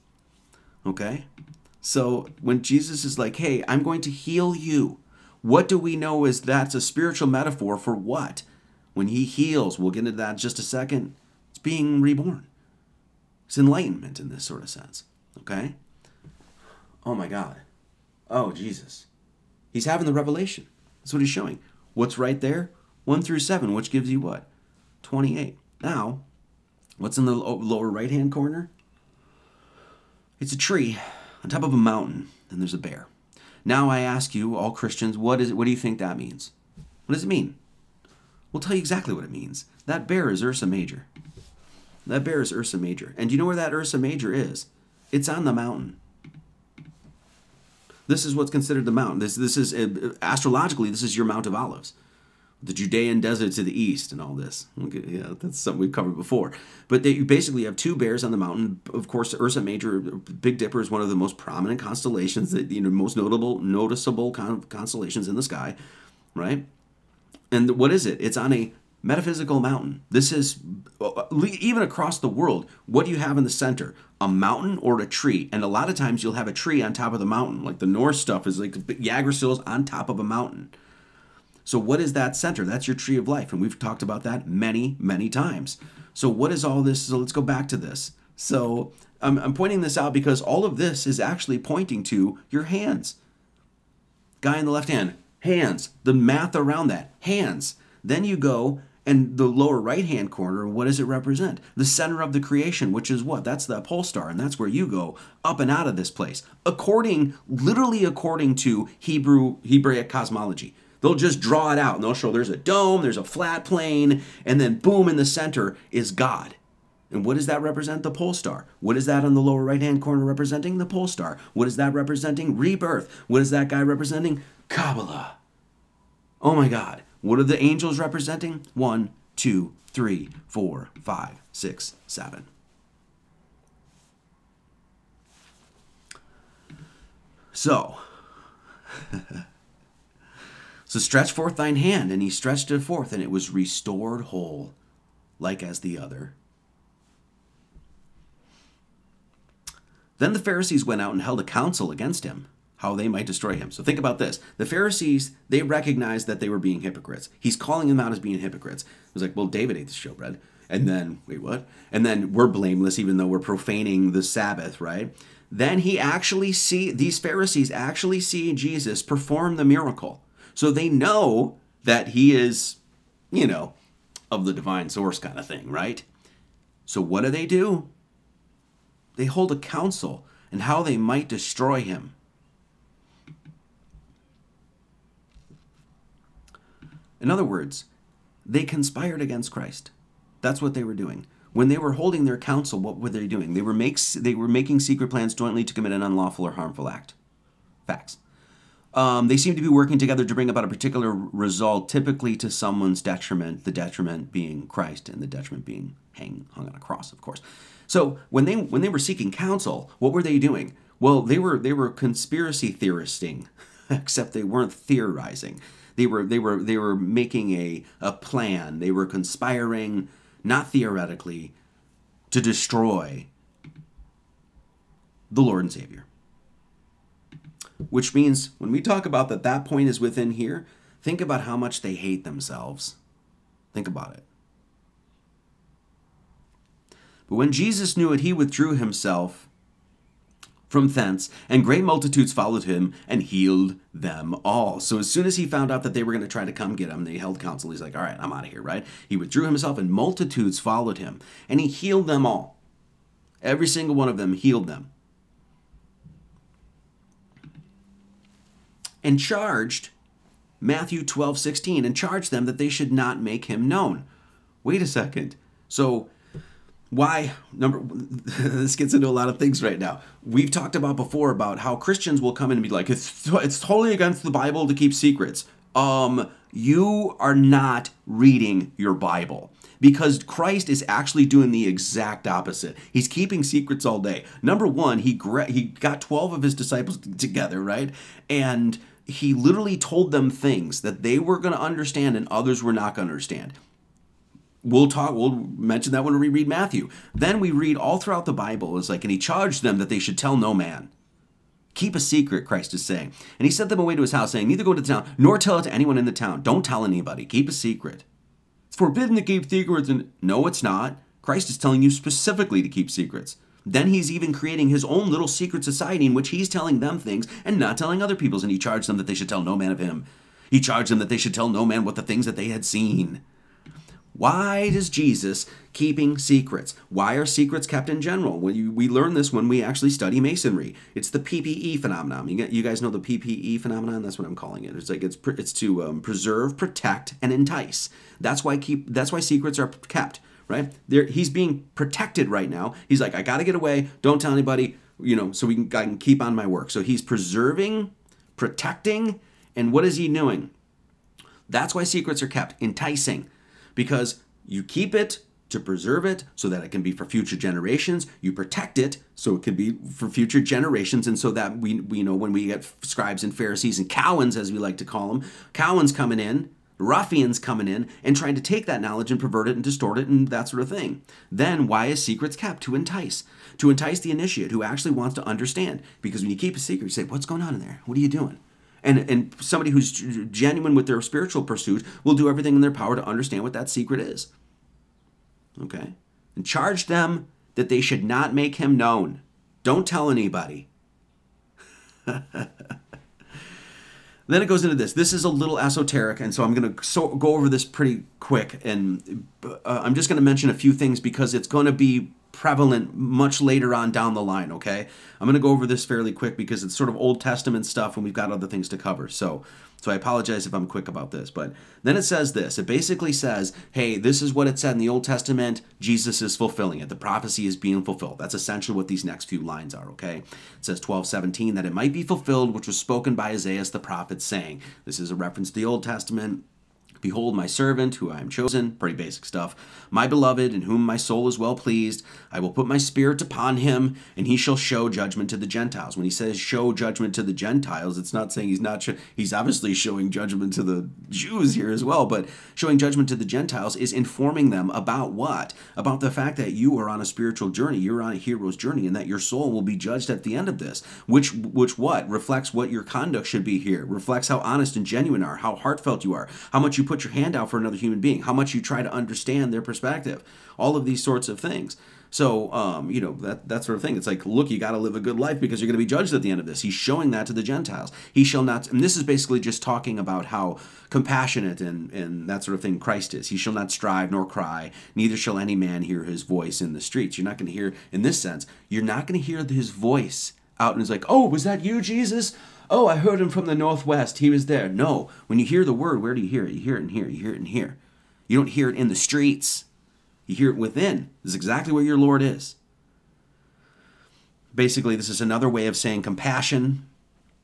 Speaker 1: Okay? So when Jesus is like, hey, I'm going to heal you, what do we know is that's a spiritual metaphor for what? When he heals, we'll get into that in just a second. It's being reborn. It's enlightenment in this sort of sense. Okay? Oh my God. Oh, Jesus. He's having the revelation. That's what he's showing. What's right there? 1 through 7, which gives you what? 28. Now, what's in the lower right hand corner? It's a tree on top of a mountain, and there's a bear. Now I ask you, all Christians, what is what do you think that means? What does it mean? We'll tell you exactly what it means. That bear is Ursa Major. That bear is Ursa Major. And do you know where that Ursa Major is? It's on the mountain. This is what's considered the mountain. This this is uh, astrologically this is your Mount of Olives, the Judean desert to the east, and all this. Okay, yeah, that's something we've covered before. But they, you basically have two bears on the mountain. Of course, Ursa Major, Big Dipper is one of the most prominent constellations that you know most notable noticeable con- constellations in the sky, right? And what is it? It's on a metaphysical mountain. This is uh, even across the world. What do you have in the center? A mountain or a tree? And a lot of times you'll have a tree on top of the mountain. Like the Norse stuff is like Yggdrasil's on top of a mountain. So what is that center? That's your tree of life, and we've talked about that many, many times. So what is all this? So let's go back to this. So I'm, I'm pointing this out because all of this is actually pointing to your hands. Guy in the left hand, hands. The math around that, hands. Then you go and the lower right hand corner, what does it represent? The center of the creation, which is what? That's the pole star, and that's where you go up and out of this place. According, literally according to Hebrew, Hebraic cosmology. They'll just draw it out and they'll show there's a dome, there's a flat plane, and then boom, in the center is God. And what does that represent? The pole star. What is that on the lower right hand corner representing? The pole star. What is that representing? Rebirth. What is that guy representing? Kabbalah. Oh my God. What are the angels representing? One, two, three, four, five, six, seven. So, so stretch forth thine hand, and he stretched it forth, and it was restored whole, like as the other. Then the Pharisees went out and held a council against him how they might destroy him. So think about this. The Pharisees, they recognized that they were being hypocrites. He's calling them out as being hypocrites. It was like, well, David ate the showbread. And then, wait, what? And then we're blameless even though we're profaning the Sabbath, right? Then he actually see these Pharisees actually see Jesus perform the miracle. So they know that he is, you know, of the divine source kind of thing, right? So what do they do? They hold a council and how they might destroy him. In other words, they conspired against Christ. That's what they were doing. When they were holding their council, what were they doing? They were, makes, they were making secret plans jointly to commit an unlawful or harmful act. Facts. Um, they seem to be working together to bring about a particular result, typically to someone's detriment, the detriment being Christ and the detriment being hang, hung on a cross, of course. So when they when they were seeking counsel, what were they doing? Well, they were they were conspiracy theoristing, except they weren't theorizing. They were they were they were making a a plan. They were conspiring, not theoretically, to destroy the Lord and Savior. Which means when we talk about that that point is within here, think about how much they hate themselves. Think about it. But when Jesus knew it, he withdrew himself from thence, and great multitudes followed him and healed them all. So as soon as he found out that they were going to try to come get him, they held counsel. He's like, all right, I'm out of here, right? He withdrew himself, and multitudes followed him, and he healed them all. Every single one of them healed them. And charged Matthew 12, 16, and charged them that they should not make him known. Wait a second. So why number this gets into a lot of things right now we've talked about before about how christians will come in and be like it's, it's totally against the bible to keep secrets um you are not reading your bible because christ is actually doing the exact opposite he's keeping secrets all day number one he he got 12 of his disciples together right and he literally told them things that they were going to understand and others were not going to understand we'll talk we'll mention that when we read matthew then we read all throughout the bible is like and he charged them that they should tell no man keep a secret christ is saying and he sent them away to his house saying neither go to the town nor tell it to anyone in the town don't tell anybody keep a secret it's forbidden to keep secrets and no it's not christ is telling you specifically to keep secrets then he's even creating his own little secret society in which he's telling them things and not telling other people's and he charged them that they should tell no man of him he charged them that they should tell no man what the things that they had seen why does Jesus keeping secrets? Why are secrets kept in general? We, we learn this when we actually study masonry. It's the PPE phenomenon. You, guys know the PPE phenomenon. That's what I'm calling it. It's like it's it's to um, preserve, protect, and entice. That's why keep. That's why secrets are kept. Right? There, he's being protected right now. He's like, I gotta get away. Don't tell anybody. You know, so we can, I can keep on my work. So he's preserving, protecting, and what is he doing? That's why secrets are kept. Enticing because you keep it to preserve it so that it can be for future generations. You protect it so it can be for future generations, and so that we, we you know when we get scribes and Pharisees and Cowans, as we like to call them, Cowans coming in, ruffians coming in and trying to take that knowledge and pervert it and distort it and that sort of thing. Then why is secrets kept? To entice. To entice the initiate who actually wants to understand. Because when you keep a secret, you say, What's going on in there? What are you doing? And, and somebody who's genuine with their spiritual pursuit will do everything in their power to understand what that secret is. Okay? And charge them that they should not make him known. Don't tell anybody. then it goes into this. This is a little esoteric, and so I'm going to so- go over this pretty quick. And uh, I'm just going to mention a few things because it's going to be prevalent much later on down the line, okay? I'm going to go over this fairly quick because it's sort of Old Testament stuff and we've got other things to cover. So, so I apologize if I'm quick about this, but then it says this. It basically says, "Hey, this is what it said in the Old Testament. Jesus is fulfilling it. The prophecy is being fulfilled." That's essentially what these next few lines are, okay? It says 12:17 that it might be fulfilled which was spoken by Isaiah the prophet saying. This is a reference to the Old Testament Behold my servant, who I am chosen, pretty basic stuff. My beloved, in whom my soul is well pleased, I will put my spirit upon him, and he shall show judgment to the Gentiles. When he says show judgment to the Gentiles, it's not saying he's not, he's obviously showing judgment to the Jews here as well, but showing judgment to the Gentiles is informing them about what? About the fact that you are on a spiritual journey, you're on a hero's journey, and that your soul will be judged at the end of this. Which, which what? Reflects what your conduct should be here, reflects how honest and genuine are, how heartfelt you are, how much you put your hand out for another human being, how much you try to understand their perspective, all of these sorts of things. So, um, you know, that, that sort of thing. It's like, look, you got to live a good life because you're going to be judged at the end of this. He's showing that to the Gentiles. He shall not, and this is basically just talking about how compassionate and, and that sort of thing Christ is. He shall not strive nor cry, neither shall any man hear his voice in the streets. You're not going to hear, in this sense, you're not going to hear his voice out and it's like, oh, was that you, Jesus? Oh, I heard him from the northwest. He was there. No. When you hear the word, where do you hear it? You hear it in here. You hear it in here. You don't hear it in the streets. You hear it within. This is exactly where your Lord is. Basically, this is another way of saying compassion.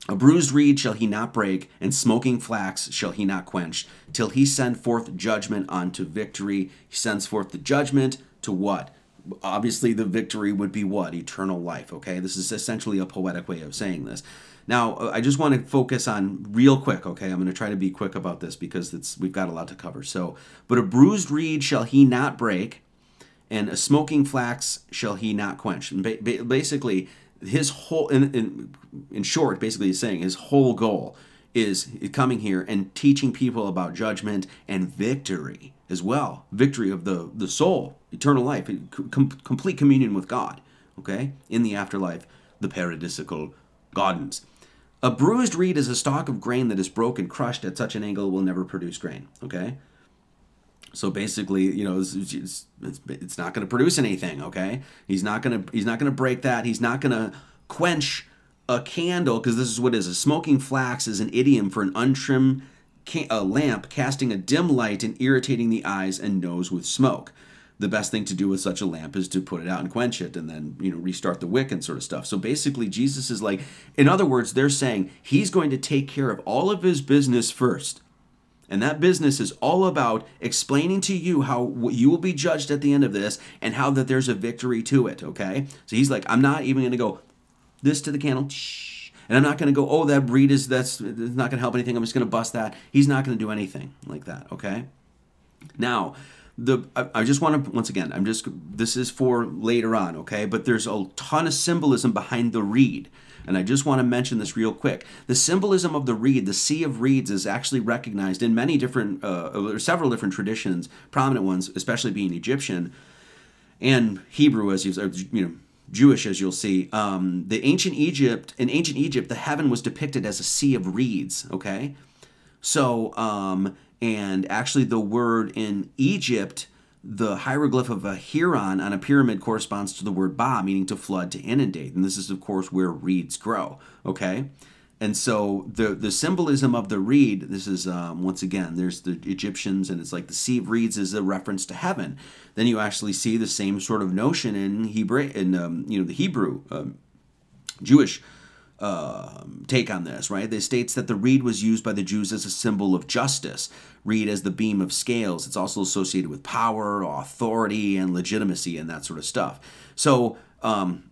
Speaker 1: A bruised reed shall he not break, and smoking flax shall he not quench, till he send forth judgment unto victory. He sends forth the judgment to what? Obviously, the victory would be what? Eternal life, okay? This is essentially a poetic way of saying this. Now, uh, I just want to focus on real quick, okay? I'm going to try to be quick about this because it's, we've got a lot to cover. So, but a bruised reed shall he not break, and a smoking flax shall he not quench. And ba- ba- basically, his whole, in, in, in short, basically he's saying his whole goal is coming here and teaching people about judgment and victory as well victory of the, the soul, eternal life, com- complete communion with God, okay? In the afterlife, the paradisical gardens. A bruised reed is a stalk of grain that is broken, crushed at such an angle will never produce grain. Okay? So basically, you know, it's, it's, it's not going to produce anything, okay? He's not going to he's not going to break that. He's not going to quench a candle because this is what it is. A smoking flax is an idiom for an untrimmed ca- a lamp casting a dim light and irritating the eyes and nose with smoke the best thing to do with such a lamp is to put it out and quench it and then, you know, restart the wick and sort of stuff. So basically, Jesus is like, in other words, they're saying he's going to take care of all of his business first. And that business is all about explaining to you how you will be judged at the end of this and how that there's a victory to it, okay? So he's like, I'm not even going to go this to the candle. Shh, and I'm not going to go, oh, that breed is, that's, that's not going to help anything. I'm just going to bust that. He's not going to do anything like that, okay? Now, the I, I just want to once again i'm just this is for later on okay but there's a ton of symbolism behind the reed and I just want to mention this real quick. The symbolism of the reed, the Sea of Reeds, is actually recognized in many different, uh, or several different traditions, prominent ones, especially being Egyptian and Hebrew, as you, you know, Jewish, as you'll see. Um, the ancient Egypt, in ancient Egypt, the heaven was depicted as a sea of reeds. Okay, so um, and actually, the word in Egypt, the hieroglyph of a heron on a pyramid corresponds to the word ba, meaning to flood, to inundate. And this is, of course, where reeds grow. Okay? And so the the symbolism of the reed, this is um, once again, there's the Egyptians, and it's like the sea of reeds is a reference to heaven. Then you actually see the same sort of notion in Hebrew, in um, you know the Hebrew um, Jewish um, take on this, right? They states that the reed was used by the Jews as a symbol of justice. Reed as the beam of scales. It's also associated with power, authority, and legitimacy, and that sort of stuff. So, um,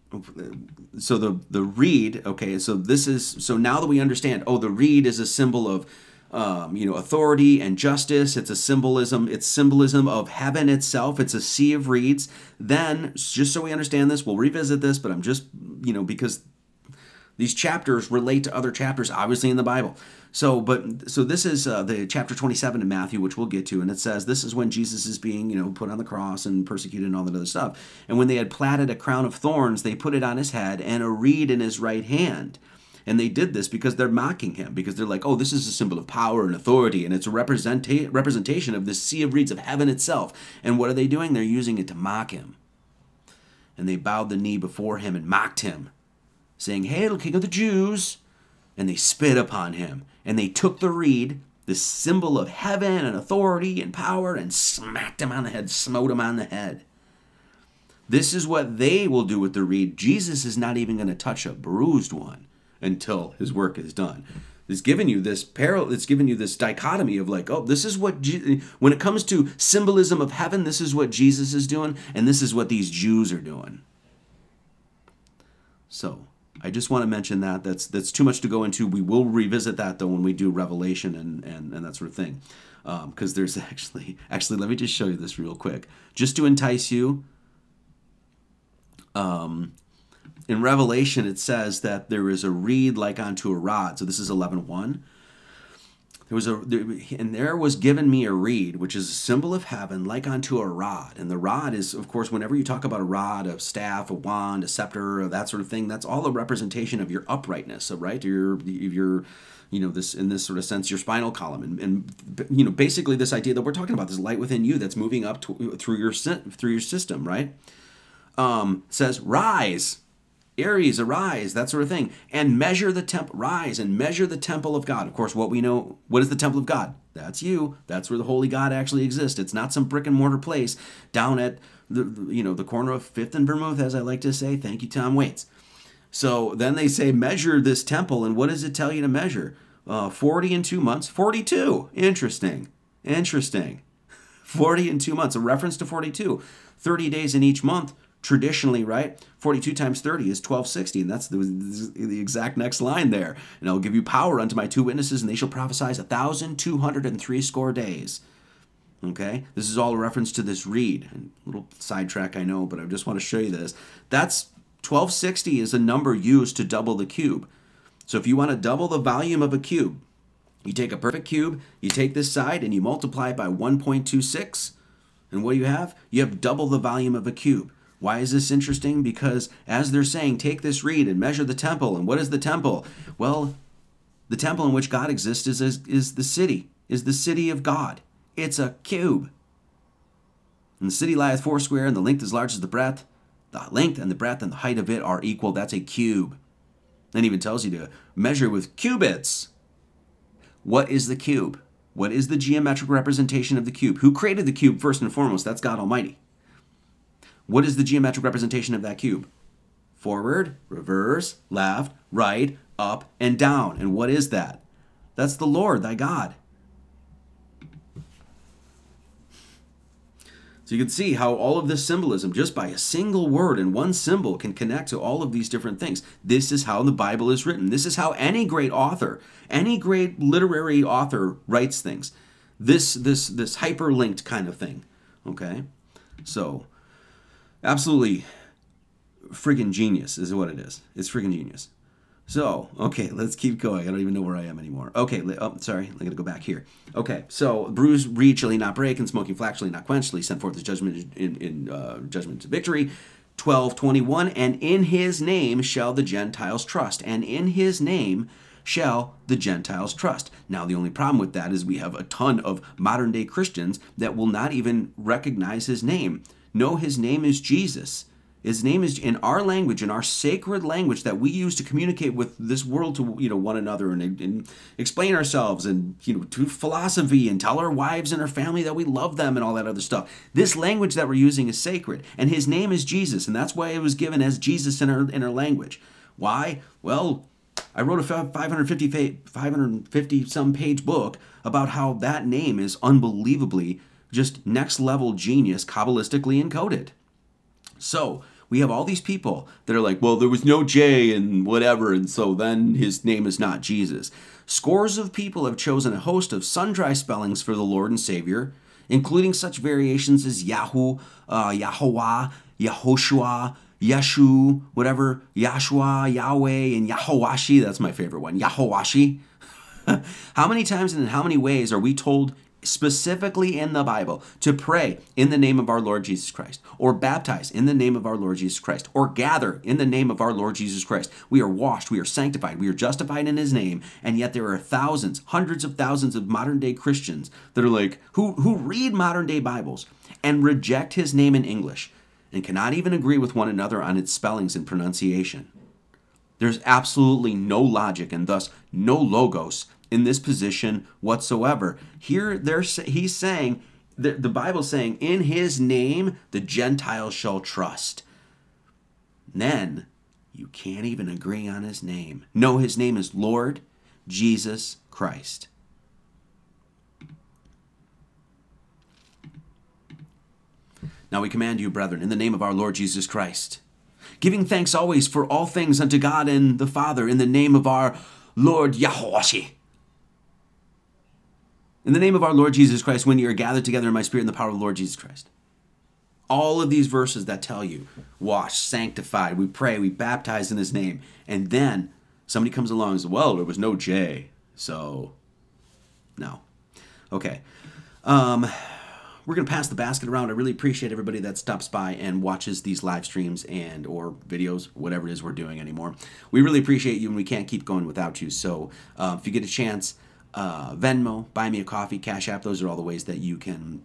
Speaker 1: so the the reed. Okay, so this is so now that we understand. Oh, the reed is a symbol of. Um, you know authority and justice it's a symbolism it's symbolism of heaven itself it's a sea of reeds then just so we understand this we'll revisit this but i'm just you know because these chapters relate to other chapters, obviously in the Bible. So, but so this is uh, the chapter 27 in Matthew, which we'll get to, and it says this is when Jesus is being, you know, put on the cross and persecuted and all that other stuff. And when they had platted a crown of thorns, they put it on his head and a reed in his right hand. And they did this because they're mocking him, because they're like, oh, this is a symbol of power and authority, and it's a representation of the sea of reeds of heaven itself. And what are they doing? They're using it to mock him. And they bowed the knee before him and mocked him saying, Hail, King of the Jews! And they spit upon him, and they took the reed, the symbol of heaven and authority and power, and smacked him on the head, smote him on the head. This is what they will do with the reed. Jesus is not even going to touch a bruised one until his work is done. It's given you this parallel. It's given you this dichotomy of like, oh, this is what Je- when it comes to symbolism of heaven, this is what Jesus is doing, and this is what these Jews are doing. So I just want to mention that. That's that's too much to go into. We will revisit that though when we do Revelation and and, and that sort of thing, because um, there's actually actually let me just show you this real quick, just to entice you. Um, in Revelation it says that there is a reed like unto a rod. So this is 11.1. 1. There was a there, and there was given me a reed, which is a symbol of heaven, like unto a rod. And the rod is, of course, whenever you talk about a rod, a staff, a wand, a scepter, that sort of thing, that's all a representation of your uprightness, right? Your your you know this in this sort of sense your spinal column and, and you know basically this idea that we're talking about this light within you that's moving up to, through your through your system right um, says rise Aries, arise, that sort of thing, and measure the temp, rise and measure the temple of God. Of course, what we know, what is the temple of God? That's you. That's where the holy God actually exists. It's not some brick and mortar place down at the, you know, the corner of Fifth and Vermouth, as I like to say. Thank you, Tom Waits. So then they say, measure this temple, and what does it tell you to measure? Uh, 40 in two months. 42. Interesting. Interesting. 40 in two months. A reference to 42. 30 days in each month traditionally, right? 42 times 30 is 1260, and that's the, the exact next line there. And I'll give you power unto my two witnesses, and they shall prophesy a thousand two hundred and three score days. Okay, this is all a reference to this reed. A little sidetrack, I know, but I just want to show you this. That's 1260 is a number used to double the cube. So if you want to double the volume of a cube, you take a perfect cube, you take this side, and you multiply it by 1.26, and what do you have? You have double the volume of a cube. Why is this interesting? Because as they're saying, take this reed and measure the temple. And what is the temple? Well, the temple in which God exists is, is, is the city, is the city of God. It's a cube. And the city lieth four square, and the length is large as the breadth. The length and the breadth and the height of it are equal. That's a cube. Then even tells you to measure with cubits. What is the cube? What is the geometric representation of the cube? Who created the cube first and foremost? That's God Almighty. What is the geometric representation of that cube? Forward, reverse, left, right, up, and down. And what is that? That's the Lord, thy God. So you can see how all of this symbolism, just by a single word and one symbol, can connect to all of these different things. This is how the Bible is written. This is how any great author, any great literary author writes things. This this this hyperlinked kind of thing. Okay? So absolutely freaking genius is what it is. It's freaking genius. So, okay, let's keep going. I don't even know where I am anymore. Okay, oh, sorry, i got to go back here. Okay, so bruise, read, shall he not break, and smoking flax shall he not quench, shall he send forth his judgment in, in uh, judgment to victory. 12, 21, and in his name shall the Gentiles trust, and in his name shall the Gentiles trust. Now, the only problem with that is we have a ton of modern day Christians that will not even recognize his name. Know his name is Jesus. His name is in our language, in our sacred language that we use to communicate with this world to you know one another and, and, explain ourselves and you know to philosophy and tell our wives and our family that we love them and all that other stuff. This language that we're using is sacred, and his name is Jesus, and that's why it was given as Jesus in our in our language. Why? Well, I wrote a 550 550 some page book about how that name is unbelievably just next level genius Kabbalistically encoded. So we have all these people that are like, well, there was no J and whatever, and so then his name is not Jesus. Scores of people have chosen a host of sundry spellings for the Lord and Savior, including such variations as Yahoo, uh, Yahweh, Yahoshua, Yeshu, whatever, Yahshua, Yahweh, and Yahowashi. That's my favorite one, Yahowashi. how many times and in how many ways are we told specifically in the Bible to pray in the name of our Lord Jesus Christ, or baptize in the name of our Lord Jesus Christ, or gather in the name of our Lord Jesus Christ. We are washed, we are sanctified, we are justified in his name, and yet there are thousands, hundreds of thousands of modern day Christians that are like who who read modern day Bibles and reject his name in English and cannot even agree with one another on its spellings and pronunciation. There's absolutely no logic and thus no logos in this position whatsoever. Here, they're, he's saying, the, the Bible's saying, in his name the Gentiles shall trust. Then you can't even agree on his name. No, his name is Lord Jesus Christ. Now we command you, brethren, in the name of our Lord Jesus Christ, giving thanks always for all things unto God and the Father in the name of our Lord Yahweh in the name of our Lord Jesus Christ, when you are gathered together in my spirit in the power of the Lord Jesus Christ. All of these verses that tell you, wash, sanctified, we pray, we baptize in his name. And then somebody comes along and says, well, there was no J, so no. Okay. Um, we're going to pass the basket around. I really appreciate everybody that stops by and watches these live streams and or videos, whatever it is we're doing anymore. We really appreciate you, and we can't keep going without you. So uh, if you get a chance, uh, Venmo, Buy Me a Coffee, Cash App. Those are all the ways that you can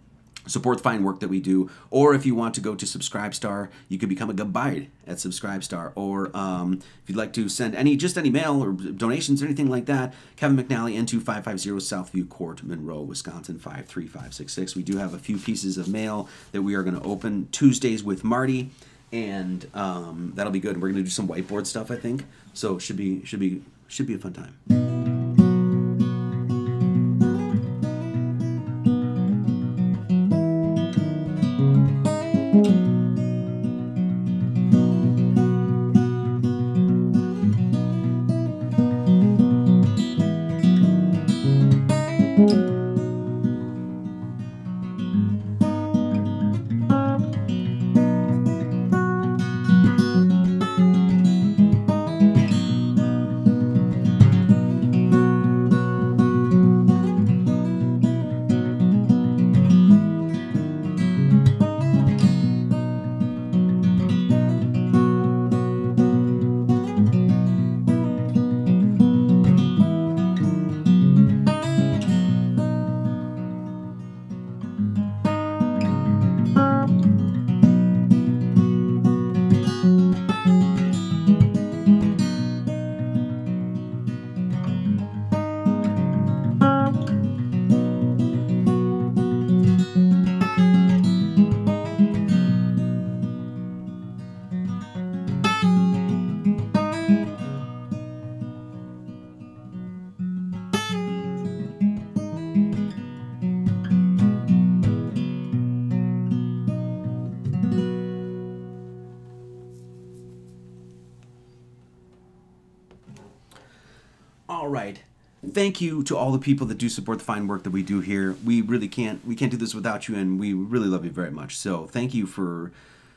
Speaker 1: support the fine work that we do. Or if you want to go to Subscribestar, you could become a guide at Subscribestar. Or um, if you'd like to send any, just any mail or donations or anything like that, Kevin McNally, N2550 Southview Court, Monroe, Wisconsin, 53566. We do have a few pieces of mail that we are going to open Tuesdays with Marty. And um, that'll be good. We're going to do some whiteboard stuff, I think. So should be should be should be a fun time. you to all the people that do support the fine work that we do here. We really can't we can't do this without you, and we really love you very much. So thank you for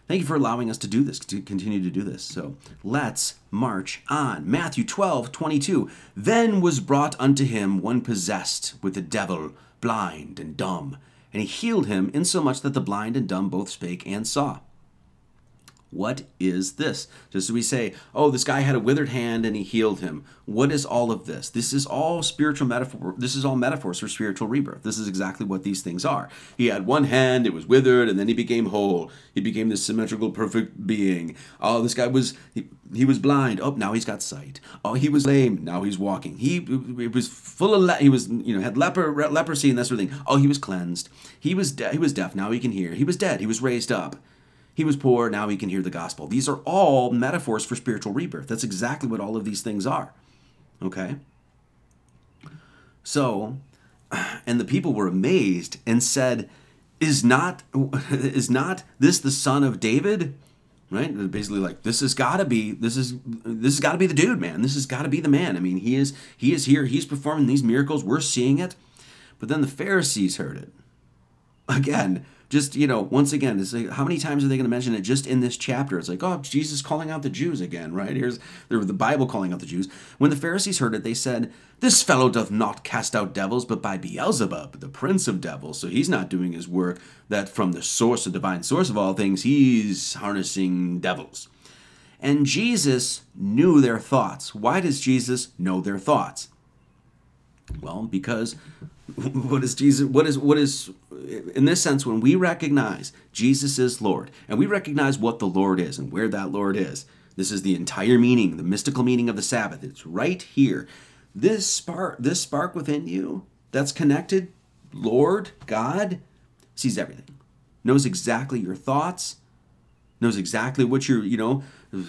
Speaker 1: thank you for allowing us to do this to continue to do this. So let's march on. Matthew 12, 22. Then was brought unto him one possessed with the devil, blind and dumb, and he healed him insomuch that the blind and dumb both spake and saw. What is this? Just as we say, oh, this guy had a withered hand and he healed him. What is all of this? This is all spiritual metaphor. This is all metaphors for spiritual rebirth. This is exactly what these things are. He had one hand, it was withered, and then he became whole. He became this symmetrical, perfect being. Oh, this guy was he, he was blind. Oh, now he's got sight. Oh, he was lame. Now he's walking. He, it was full of le- he was you know had leper leprosy and that sort of thing. Oh, he was cleansed. He was de- he was deaf. Now he can hear. He was dead. He was raised up. He was poor, now he can hear the gospel. These are all metaphors for spiritual rebirth. That's exactly what all of these things are. Okay? So, and the people were amazed and said, is not is not this the son of David? Right? Basically like this has got to be this is this has got to be the dude, man. This has got to be the man. I mean, he is he is here. He's performing these miracles. We're seeing it. But then the Pharisees heard it. Again, just you know once again it's like how many times are they going to mention it just in this chapter it's like oh jesus calling out the jews again right here's the bible calling out the jews when the pharisees heard it they said this fellow doth not cast out devils but by beelzebub the prince of devils so he's not doing his work that from the source the divine source of all things he's harnessing devils and jesus knew their thoughts why does jesus know their thoughts well, because what is Jesus? What is what is in this sense when we recognize Jesus is Lord and we recognize what the Lord is and where that Lord is. This is the entire meaning, the mystical meaning of the Sabbath. It's right here. This spark, this spark within you that's connected, Lord God sees everything, knows exactly your thoughts, knows exactly what you're, you know,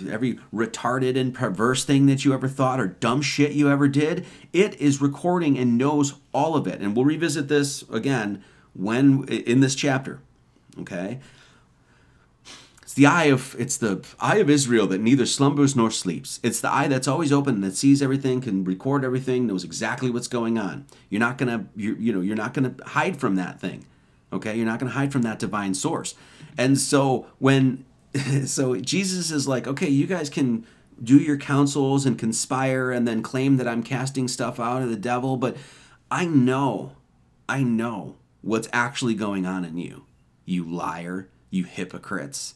Speaker 1: every retarded and perverse thing that you ever thought or dumb shit you ever did, it is recording and knows all of it. And we'll revisit this again when in this chapter. Okay? It's the eye of it's the eye of Israel that neither slumbers nor sleeps. It's the eye that's always open that sees everything, can record everything, knows exactly what's going on. You're not gonna you you know you're not gonna hide from that thing. Okay, you're not gonna hide from that divine source. And so when so Jesus is like, okay, you guys can do your councils and conspire and then claim that I'm casting stuff out of the devil, but I know, I know what's actually going on in you, you liar, you hypocrites.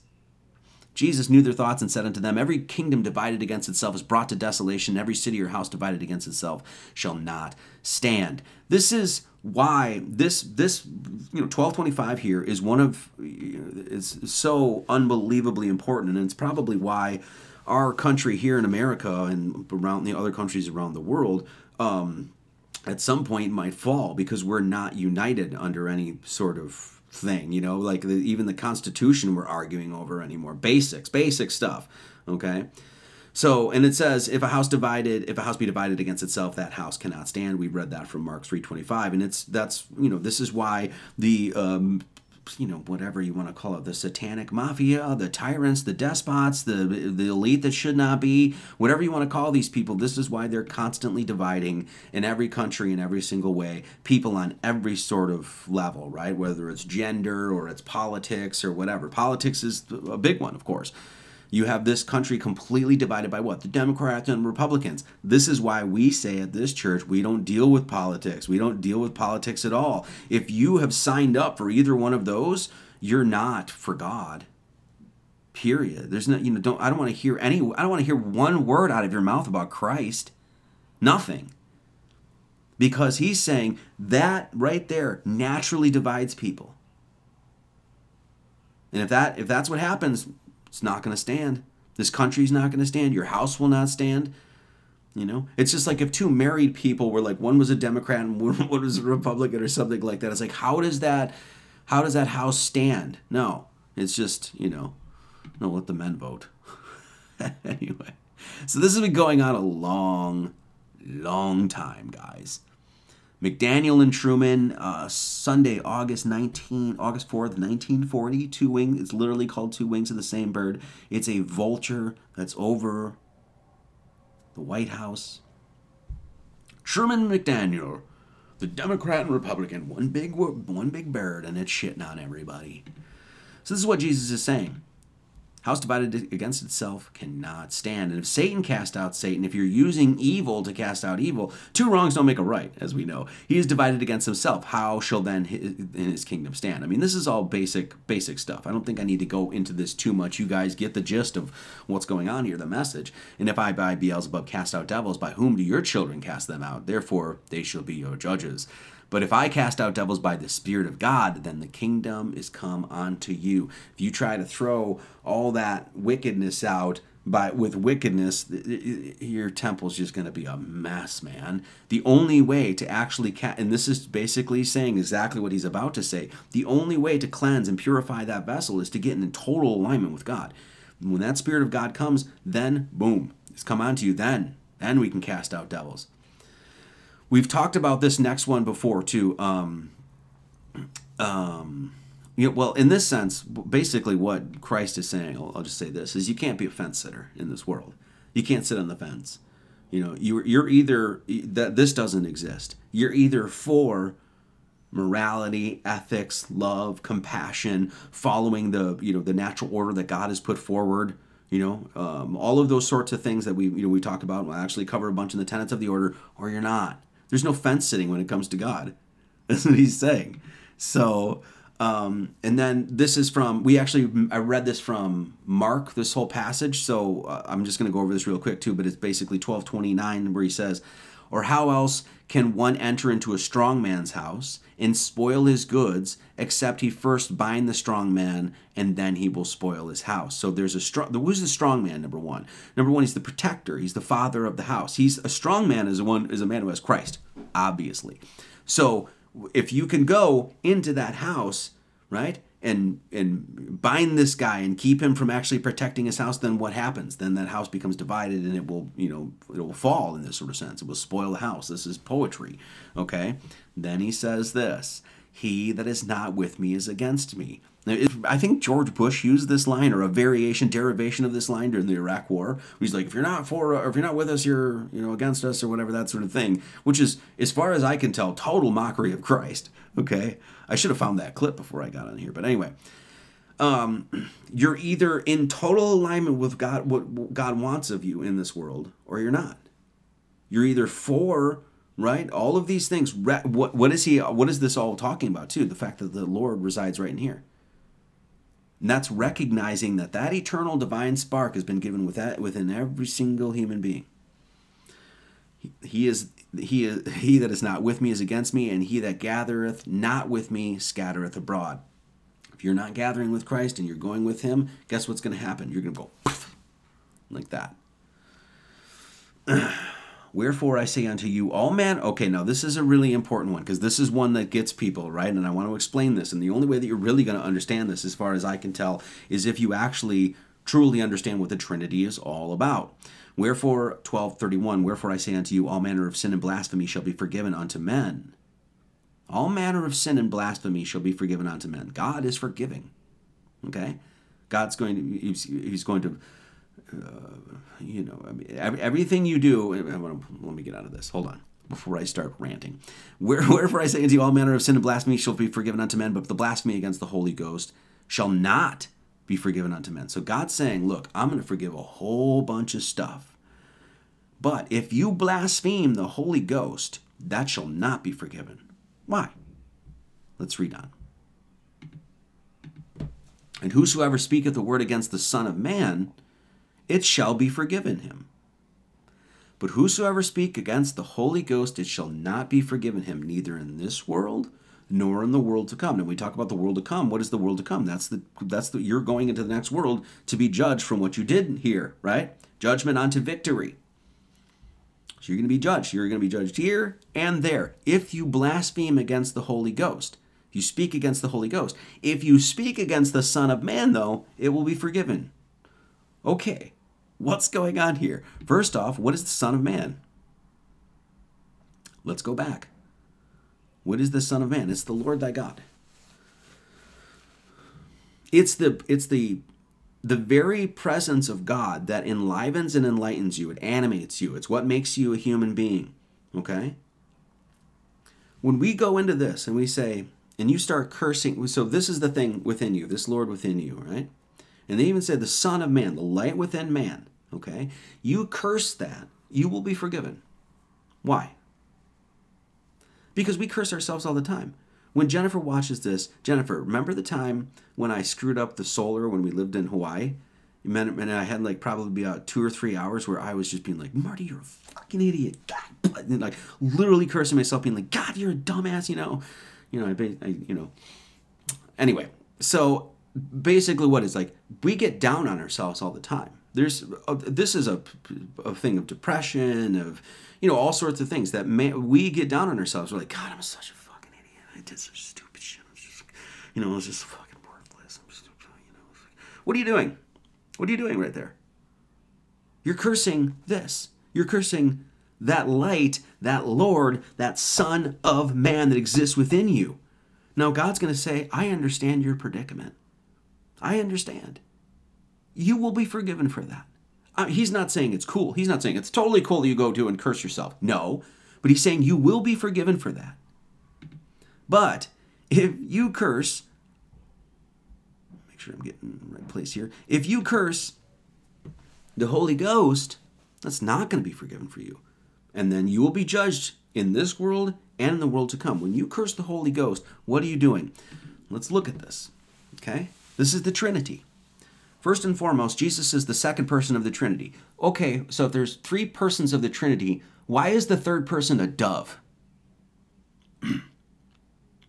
Speaker 1: Jesus knew their thoughts and said unto them, Every kingdom divided against itself is brought to desolation, every city or house divided against itself shall not stand. This is why this this you know 1225 here is one of is so unbelievably important and it's probably why our country here in America and around the other countries around the world um, at some point might fall because we're not united under any sort of thing you know like the, even the constitution we're arguing over anymore basics basic stuff okay so, and it says, if a house divided, if a house be divided against itself, that house cannot stand. We read that from Mark 3.25. And it's, that's, you know, this is why the, um, you know, whatever you want to call it, the satanic mafia, the tyrants, the despots, the, the elite that should not be, whatever you want to call these people, this is why they're constantly dividing in every country, in every single way, people on every sort of level, right? Whether it's gender or it's politics or whatever. Politics is a big one, of course. You have this country completely divided by what? The Democrats and Republicans. This is why we say at this church, we don't deal with politics. We don't deal with politics at all. If you have signed up for either one of those, you're not for God. Period. There's no, you know, don't, I don't want to hear any, I don't want to hear one word out of your mouth about Christ. Nothing. Because he's saying that right there naturally divides people. And if that if that's what happens, it's not going to stand. This country's not going to stand. Your house will not stand. You know, it's just like if two married people were like one was a Democrat and one, was a Republican or something like that. It's like how does that, how does that house stand? No, it's just you know, no, let the men vote. anyway, so this has been going on a long, long time, guys. McDaniel and Truman, uh, Sunday, August 19, August 4th, 1940. Two wings. It's literally called Two Wings of the Same Bird. It's a vulture that's over the White House. Truman McDaniel, the Democrat and Republican, one big one big bird, and it's shitting on everybody. So this is what Jesus is saying. House divided against itself cannot stand. And if Satan cast out Satan, if you're using evil to cast out evil, two wrongs don't make a right, as we know. He is divided against himself. How shall then his, in his kingdom stand? I mean, this is all basic, basic stuff. I don't think I need to go into this too much. You guys get the gist of what's going on here, the message. And if I by Beelzebub cast out devils, by whom do your children cast them out? Therefore, they shall be your judges. But if I cast out devils by the Spirit of God, then the kingdom is come unto you. If you try to throw all that wickedness out by with wickedness, your temple's just going to be a mess, man. The only way to actually ca- and this is basically saying exactly what he's about to say. The only way to cleanse and purify that vessel is to get in total alignment with God. When that Spirit of God comes, then boom, it's come onto you. Then, then we can cast out devils. We've talked about this next one before too. Um, um, you know, well, in this sense, basically what Christ is saying, I'll, I'll, just say this, is you can't be a fence sitter in this world. You can't sit on the fence. You know, you're, you're either, that this doesn't exist. You're either for morality, ethics, love, compassion, following the, you know, the natural order that God has put forward, you know, um, all of those sorts of things that we, you know, we talked about, we'll actually cover a bunch in the tenets of the order, or you're not. There's no fence sitting when it comes to God. That's what he's saying. So, um, and then this is from, we actually, I read this from Mark, this whole passage. So uh, I'm just going to go over this real quick too, but it's basically 1229 where he says, Or how else can one enter into a strong man's house and spoil his goods, except he first bind the strong man, and then he will spoil his house. So there's a strong. Who's the strong man? Number one. Number one, he's the protector. He's the father of the house. He's a strong man. Is one is a man who has Christ, obviously. So if you can go into that house, right? and and bind this guy and keep him from actually protecting his house then what happens then that house becomes divided and it will you know it will fall in this sort of sense it will spoil the house this is poetry okay then he says this He that is not with me is against me. I think George Bush used this line or a variation, derivation of this line during the Iraq War. He's like, if you're not for, or uh, if you're not with us, you're you know against us or whatever that sort of thing. Which is, as far as I can tell, total mockery of Christ. Okay, I should have found that clip before I got on here, but anyway. Um, you're either in total alignment with God, what God wants of you in this world, or you're not. You're either for right? All of these things. What what is he? What is this all talking about too? The fact that the Lord resides right in here. And that's recognizing that that eternal divine spark has been given with that, within every single human being. He, he is he is he that is not with me is against me, and he that gathereth not with me scattereth abroad. If you're not gathering with Christ and you're going with him, guess what's going to happen? You're going to go like that. Wherefore I say unto you, all men. Okay, now this is a really important one because this is one that gets people, right? And I want to explain this. And the only way that you're really going to understand this, as far as I can tell, is if you actually truly understand what the Trinity is all about. Wherefore, 1231, wherefore I say unto you, all manner of sin and blasphemy shall be forgiven unto men. All manner of sin and blasphemy shall be forgiven unto men. God is forgiving. Okay? God's going to, he's, he's going to you know, I mean, every, everything you do. to let me get out of this. Hold on before I start ranting. Where, wherefore I say unto you, all manner of sin and blasphemy shall be forgiven unto men, but the blasphemy against the Holy Ghost shall not be forgiven unto men. So God's saying, look, I'm going to forgive a whole bunch of stuff. But if you blaspheme the Holy Ghost, that shall not be forgiven. Why? Let's read on. And whosoever speaketh a word against the Son of Man, it shall be forgiven him. But whosoever speak against the Holy Ghost, it shall not be forgiven him, neither in this world nor in the world to come. And we talk about the world to come. What is the world to come? That's the that's the you're going into the next world to be judged from what you did here, right? Judgment unto victory. So you're going to be judged. You're going to be judged here and there if you blaspheme against the Holy Ghost. You speak against the Holy Ghost. If you speak against the Son of Man, though, it will be forgiven. Okay, What's going on here? First off, what is the Son of Man? Let's go back. What is the Son of Man? It's the Lord thy God. It's the it's the the very presence of God that enlivens and enlightens you. It animates you. It's what makes you a human being. Okay? When we go into this and we say, and you start cursing, so this is the thing within you, this Lord within you, right? And they even said the Son of Man, the light within man okay? You curse that, you will be forgiven. Why? Because we curse ourselves all the time. When Jennifer watches this, Jennifer, remember the time when I screwed up the solar when we lived in Hawaii? And I had like probably about two or three hours where I was just being like, Marty, you're a fucking idiot. God, and like literally cursing myself, being like, God, you're a dumbass, you know? You know, I, I you know. Anyway, so basically what is like, we get down on ourselves all the time there's a, uh, this is a, a thing of depression, of you know all sorts of things that we get down on ourselves. We're like, God, I'm such a fucking idiot. I did such stupid shit. I'm just, you know, I just fucking worthless. I'm stupid. You know, what are you doing? What are you doing right there? You're cursing this. You're cursing that light, that Lord, that Son of Man that exists within you. Now, God's going to say, I understand your predicament. I understand you will be forgiven for that. Uh, he's not saying it's cool. He's not saying it's totally cool you go to and curse yourself. No, but he's saying you will be forgiven for that. But if you curse, make sure I'm getting the right place here. If you curse the Holy Ghost, that's not going to be forgiven for you. And then you will be judged in this world and in the world to come. When you curse the Holy Ghost, what are you doing? Let's look at this. Okay? This is the Trinity. First and foremost, Jesus is the second person of the Trinity. Okay, so if there's three persons of the Trinity, why is the third person a dove?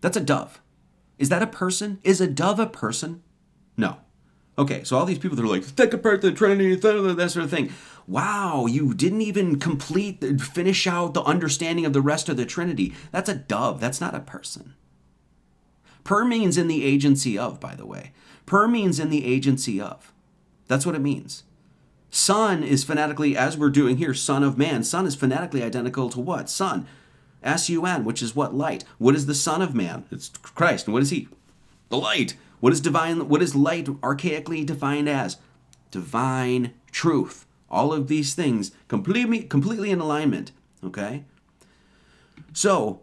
Speaker 1: That's a dove. Is that a person? Is a dove a person? No. Okay, so all these people that are like, think apart the Trinity, that sort of thing. Wow, you didn't even complete, finish out the understanding of the rest of the Trinity. That's a dove. That's not a person. Per means in the agency of, by the way. Per means in the agency of. That's what it means. Son is phonetically, as we're doing here, son of man. Son is phonetically identical to what? Son. S-U-N, which is what? Light. What is the son of man? It's Christ. And what is he? The light. What is divine? What is light archaically defined as? Divine truth. All of these things completely, completely in alignment. Okay? So,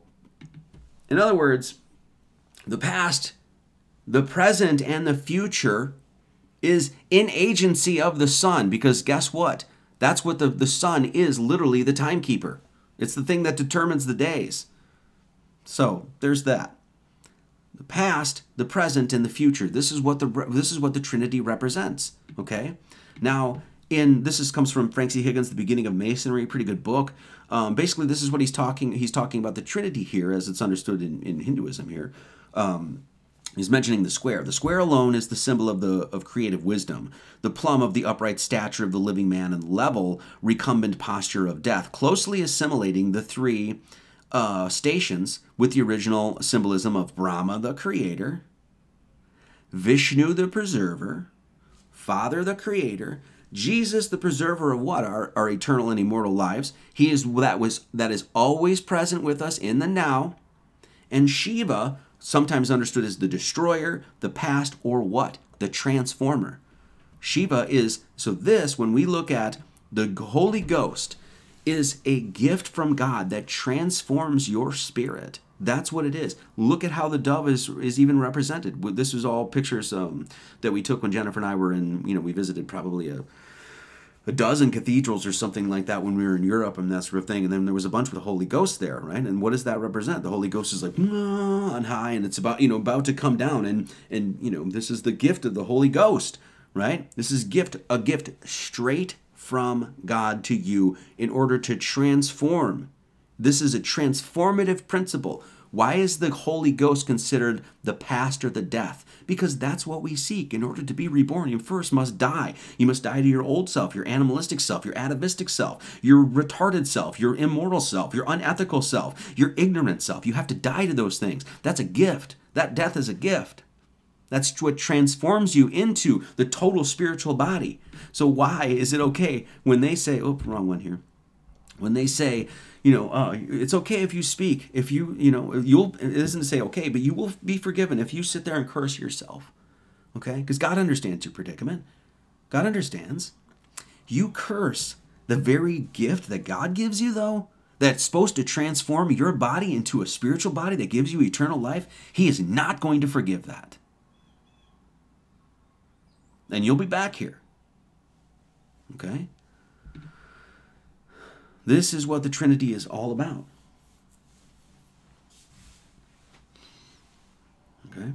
Speaker 1: in other words, the past, the present, and the future is in agency of the sun because guess what? That's what the, the sun is literally the timekeeper. It's the thing that determines the days. So there's that. The past, the present, and the future. This is what the this is what the Trinity represents. Okay. Now, in this is comes from Frank C. Higgins, The Beginning of Masonry, pretty good book. Um, basically, this is what he's talking. He's talking about the Trinity here, as it's understood in, in Hinduism here. Um, he's mentioning the square. The square alone is the symbol of the of creative wisdom, the plumb of the upright stature of the living man, and level recumbent posture of death, closely assimilating the three uh, stations with the original symbolism of Brahma, the creator, Vishnu, the preserver, Father, the creator, Jesus, the preserver of what our, our eternal and immortal lives. He is that was that is always present with us in the now, and Shiva, sometimes understood as the destroyer, the past, or what? The transformer. Shiva is, so this, when we look at the Holy Ghost, is a gift from God that transforms your spirit. That's what it is. Look at how the dove is is even represented. This was all pictures um, that we took when Jennifer and I were in. You know, we visited probably a a dozen cathedrals or something like that when we were in Europe and that sort of thing. And then there was a bunch with the Holy Ghost there, right? And what does that represent? The Holy Ghost is like on high, and it's about you know about to come down, and and you know this is the gift of the Holy Ghost, right? This is gift a gift straight from God to you in order to transform. This is a transformative principle. Why is the Holy Ghost considered the past or the death? Because that's what we seek. In order to be reborn, you first must die. You must die to your old self, your animalistic self, your atavistic self, your retarded self, your immoral self, your unethical self, your ignorant self. You have to die to those things. That's a gift. That death is a gift. That's what transforms you into the total spiritual body. So, why is it okay when they say, oh, wrong one here? When they say, you know, uh, it's okay if you speak. If you, you know, you'll, it doesn't say okay, but you will be forgiven if you sit there and curse yourself. Okay? Because God understands your predicament. God understands. You curse the very gift that God gives you, though, that's supposed to transform your body into a spiritual body that gives you eternal life. He is not going to forgive that. And you'll be back here. Okay? This is what the Trinity is all about. Okay.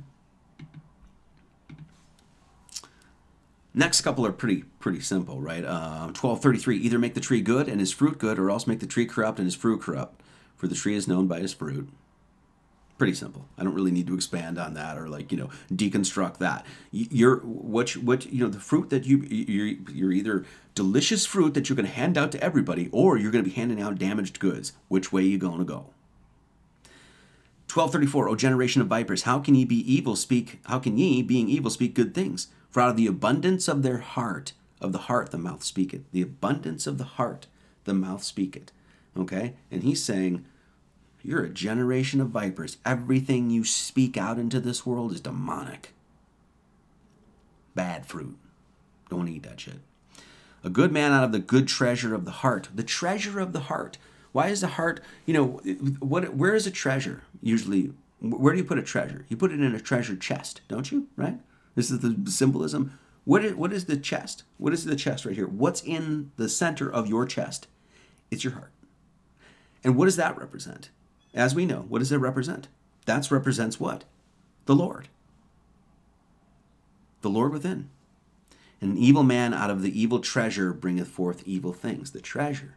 Speaker 1: Next couple are pretty pretty simple, right? Uh, Twelve thirty three. Either make the tree good and his fruit good, or else make the tree corrupt and his fruit corrupt. For the tree is known by his fruit pretty simple i don't really need to expand on that or like you know deconstruct that you're what you, what you know the fruit that you you're, you're either delicious fruit that you're going to hand out to everybody or you're going to be handing out damaged goods which way you going to go 1234 o generation of vipers how can ye be evil speak how can ye being evil speak good things for out of the abundance of their heart of the heart the mouth speaketh the abundance of the heart the mouth speaketh okay and he's saying you're a generation of vipers. Everything you speak out into this world is demonic. Bad fruit. Don't eat that shit. A good man out of the good treasure of the heart. The treasure of the heart. Why is the heart, you know, what where is a treasure? Usually where do you put a treasure? You put it in a treasure chest, don't you? Right? This is the symbolism. What is, what is the chest? What is the chest right here? What's in the center of your chest? It's your heart. And what does that represent? As we know, what does it represent? That represents what? The Lord. The Lord within. An evil man out of the evil treasure bringeth forth evil things. The treasure.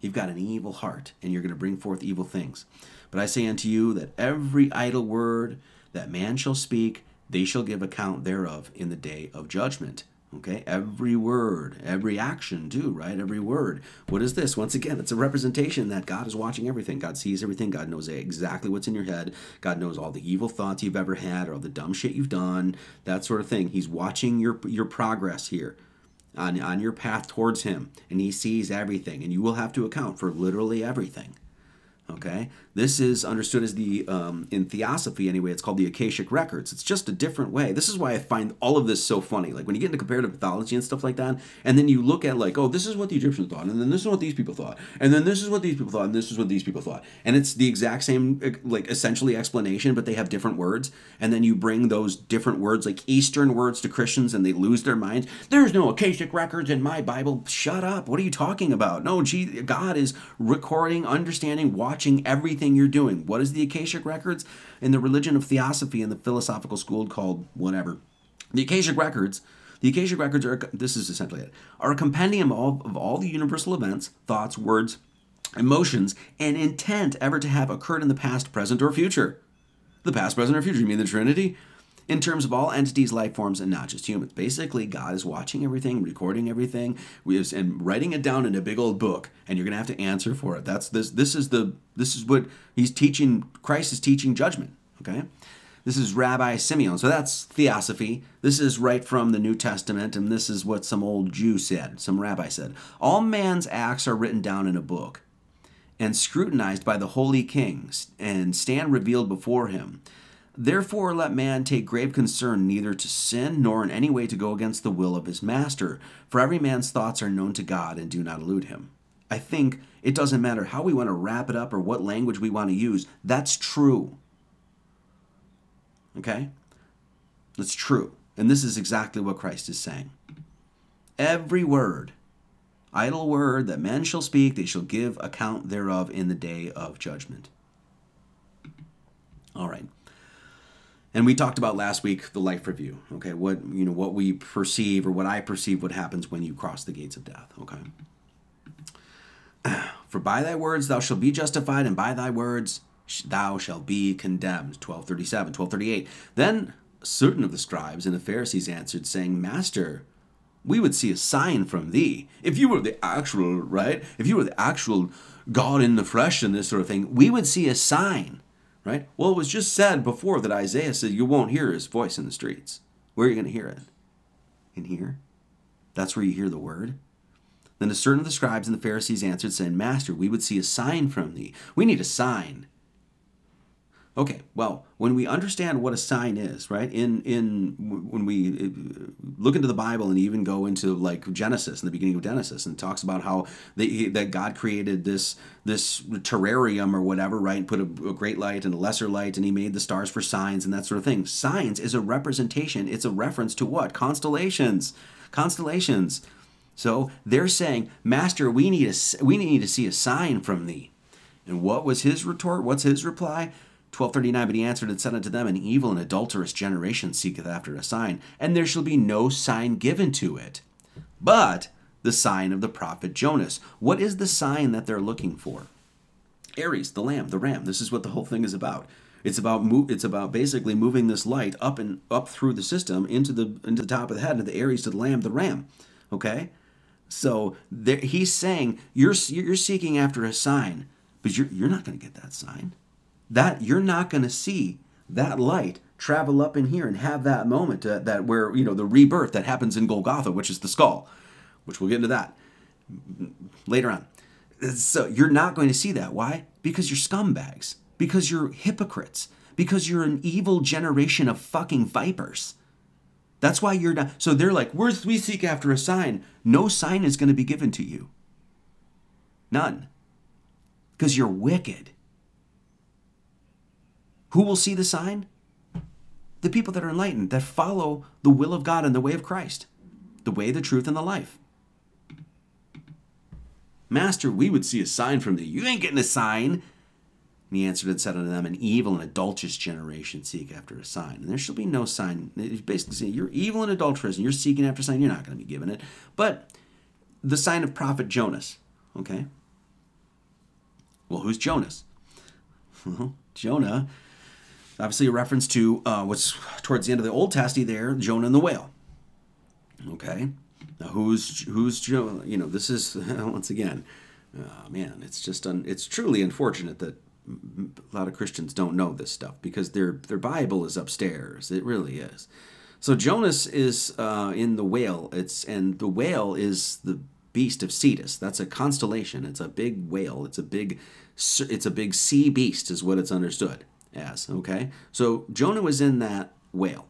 Speaker 1: You've got an evil heart, and you're going to bring forth evil things. But I say unto you that every idle word that man shall speak, they shall give account thereof in the day of judgment. Okay, every word, every action, too, right? Every word. What is this? Once again, it's a representation that God is watching everything. God sees everything. God knows exactly what's in your head. God knows all the evil thoughts you've ever had, all the dumb shit you've done, that sort of thing. He's watching your your progress here on, on your path towards Him, and He sees everything, and you will have to account for literally everything. Okay, this is understood as the um, in theosophy anyway. It's called the Akashic records. It's just a different way. This is why I find all of this so funny. Like when you get into comparative mythology and stuff like that, and then you look at like, oh, this is what the Egyptians thought, and then this is what these people thought, and then this is what these people thought, and this is what these people thought, and it's the exact same like essentially explanation, but they have different words, and then you bring those different words like Eastern words to Christians, and they lose their minds. There's no Akashic records in my Bible. Shut up. What are you talking about? No, gee, God is recording, understanding, watching watching everything you're doing. What is the Akashic Records? In the religion of theosophy in the philosophical school called whatever. The Akashic Records. The Akashic Records are, this is essentially it, are a compendium of all, of all the universal events, thoughts, words, emotions, and intent ever to have occurred in the past, present, or future. The past, present, or future. You mean the Trinity? in terms of all entities, life forms, and not just humans. Basically, God is watching everything, recording everything, and writing it down in a big old book, and you're gonna have to answer for it. That's this. This is the. This is what he's teaching. Christ is teaching judgment. Okay. This is Rabbi Simeon. So that's theosophy. This is right from the New Testament, and this is what some old Jew said, some rabbi said. All man's acts are written down in a book and scrutinized by the holy kings and stand revealed before him. Therefore, let man take grave concern neither to sin nor in any way to go against the will of his master, for every man's thoughts are known to God and do not elude him. I think it doesn't matter how we want to wrap it up or what language we want to use, that's true. Okay? That's true. And this is exactly what Christ is saying. Every word, idle word that men shall speak, they shall give account thereof in the day of judgment. All right and we talked about last week the life review okay what you know what we perceive or what i perceive what happens when you cross the gates of death okay for by thy words thou shalt be justified and by thy words thou shalt be condemned 1237 1238 then certain of the scribes and the pharisees answered saying master we would see a sign from thee if you were the actual right if you were the actual god in the flesh and this sort of thing we would see a sign right? Well, it was just said before that Isaiah said, You won't hear his voice in the streets. Where are you going to hear it? In here? That's where you hear the word. Then a certain of the scribes and the Pharisees answered, saying, Master, we would see a sign from thee. We need a sign. Okay, well, when we understand what a sign is, right? In in when we uh, look into the Bible and even go into like Genesis in the beginning of Genesis and talks about how they, that God created this this terrarium or whatever, right? And put a, a great light and a lesser light, and He made the stars for signs and that sort of thing. Signs is a representation. It's a reference to what constellations, constellations. So they're saying, Master, we need a we need to see a sign from Thee. And what was his retort? What's his reply? 1239 But he answered and said unto them, An evil and adulterous generation seeketh after a sign, and there shall be no sign given to it, but the sign of the prophet Jonas. What is the sign that they're looking for? Aries, the lamb, the ram. This is what the whole thing is about. It's about mo- it's about basically moving this light up and up through the system into the into the top of the head, into the Aries, to the lamb, the ram. Okay, so there, he's saying you're you're seeking after a sign, but you're you're not going to get that sign that you're not going to see that light travel up in here and have that moment that where you know the rebirth that happens in Golgotha, which is the skull, which we'll get into that later on. So you're not going to see that. Why? Because you're scumbags. Because you're hypocrites. Because you're an evil generation of fucking vipers. That's why you're not. So they're like, "Where's we seek after a sign. No sign is going to be given to you. None. Because you're wicked. Who will see the sign? The people that are enlightened, that follow the will of God and the way of Christ, the way, the truth, and the life. Master, we would see a sign from thee. You ain't getting a sign. And he answered and said unto them, An evil and adulterous generation seek after a sign. And there shall be no sign. He's basically saying, You're evil and adulterous, and you're seeking after a sign. You're not going to be given it. But the sign of prophet Jonas, okay? Well, who's Jonas? Well, Jonah Obviously, a reference to uh, what's towards the end of the Old Testament there, Jonah and the whale. Okay, now who's who's Jonah? You know, this is once again, uh, man, it's just un, it's truly unfortunate that a lot of Christians don't know this stuff because their their Bible is upstairs. It really is. So Jonas is uh, in the whale. It's and the whale is the beast of Cetus. That's a constellation. It's a big whale. It's a big it's a big sea beast is what it's understood as. Okay, so Jonah was in that whale.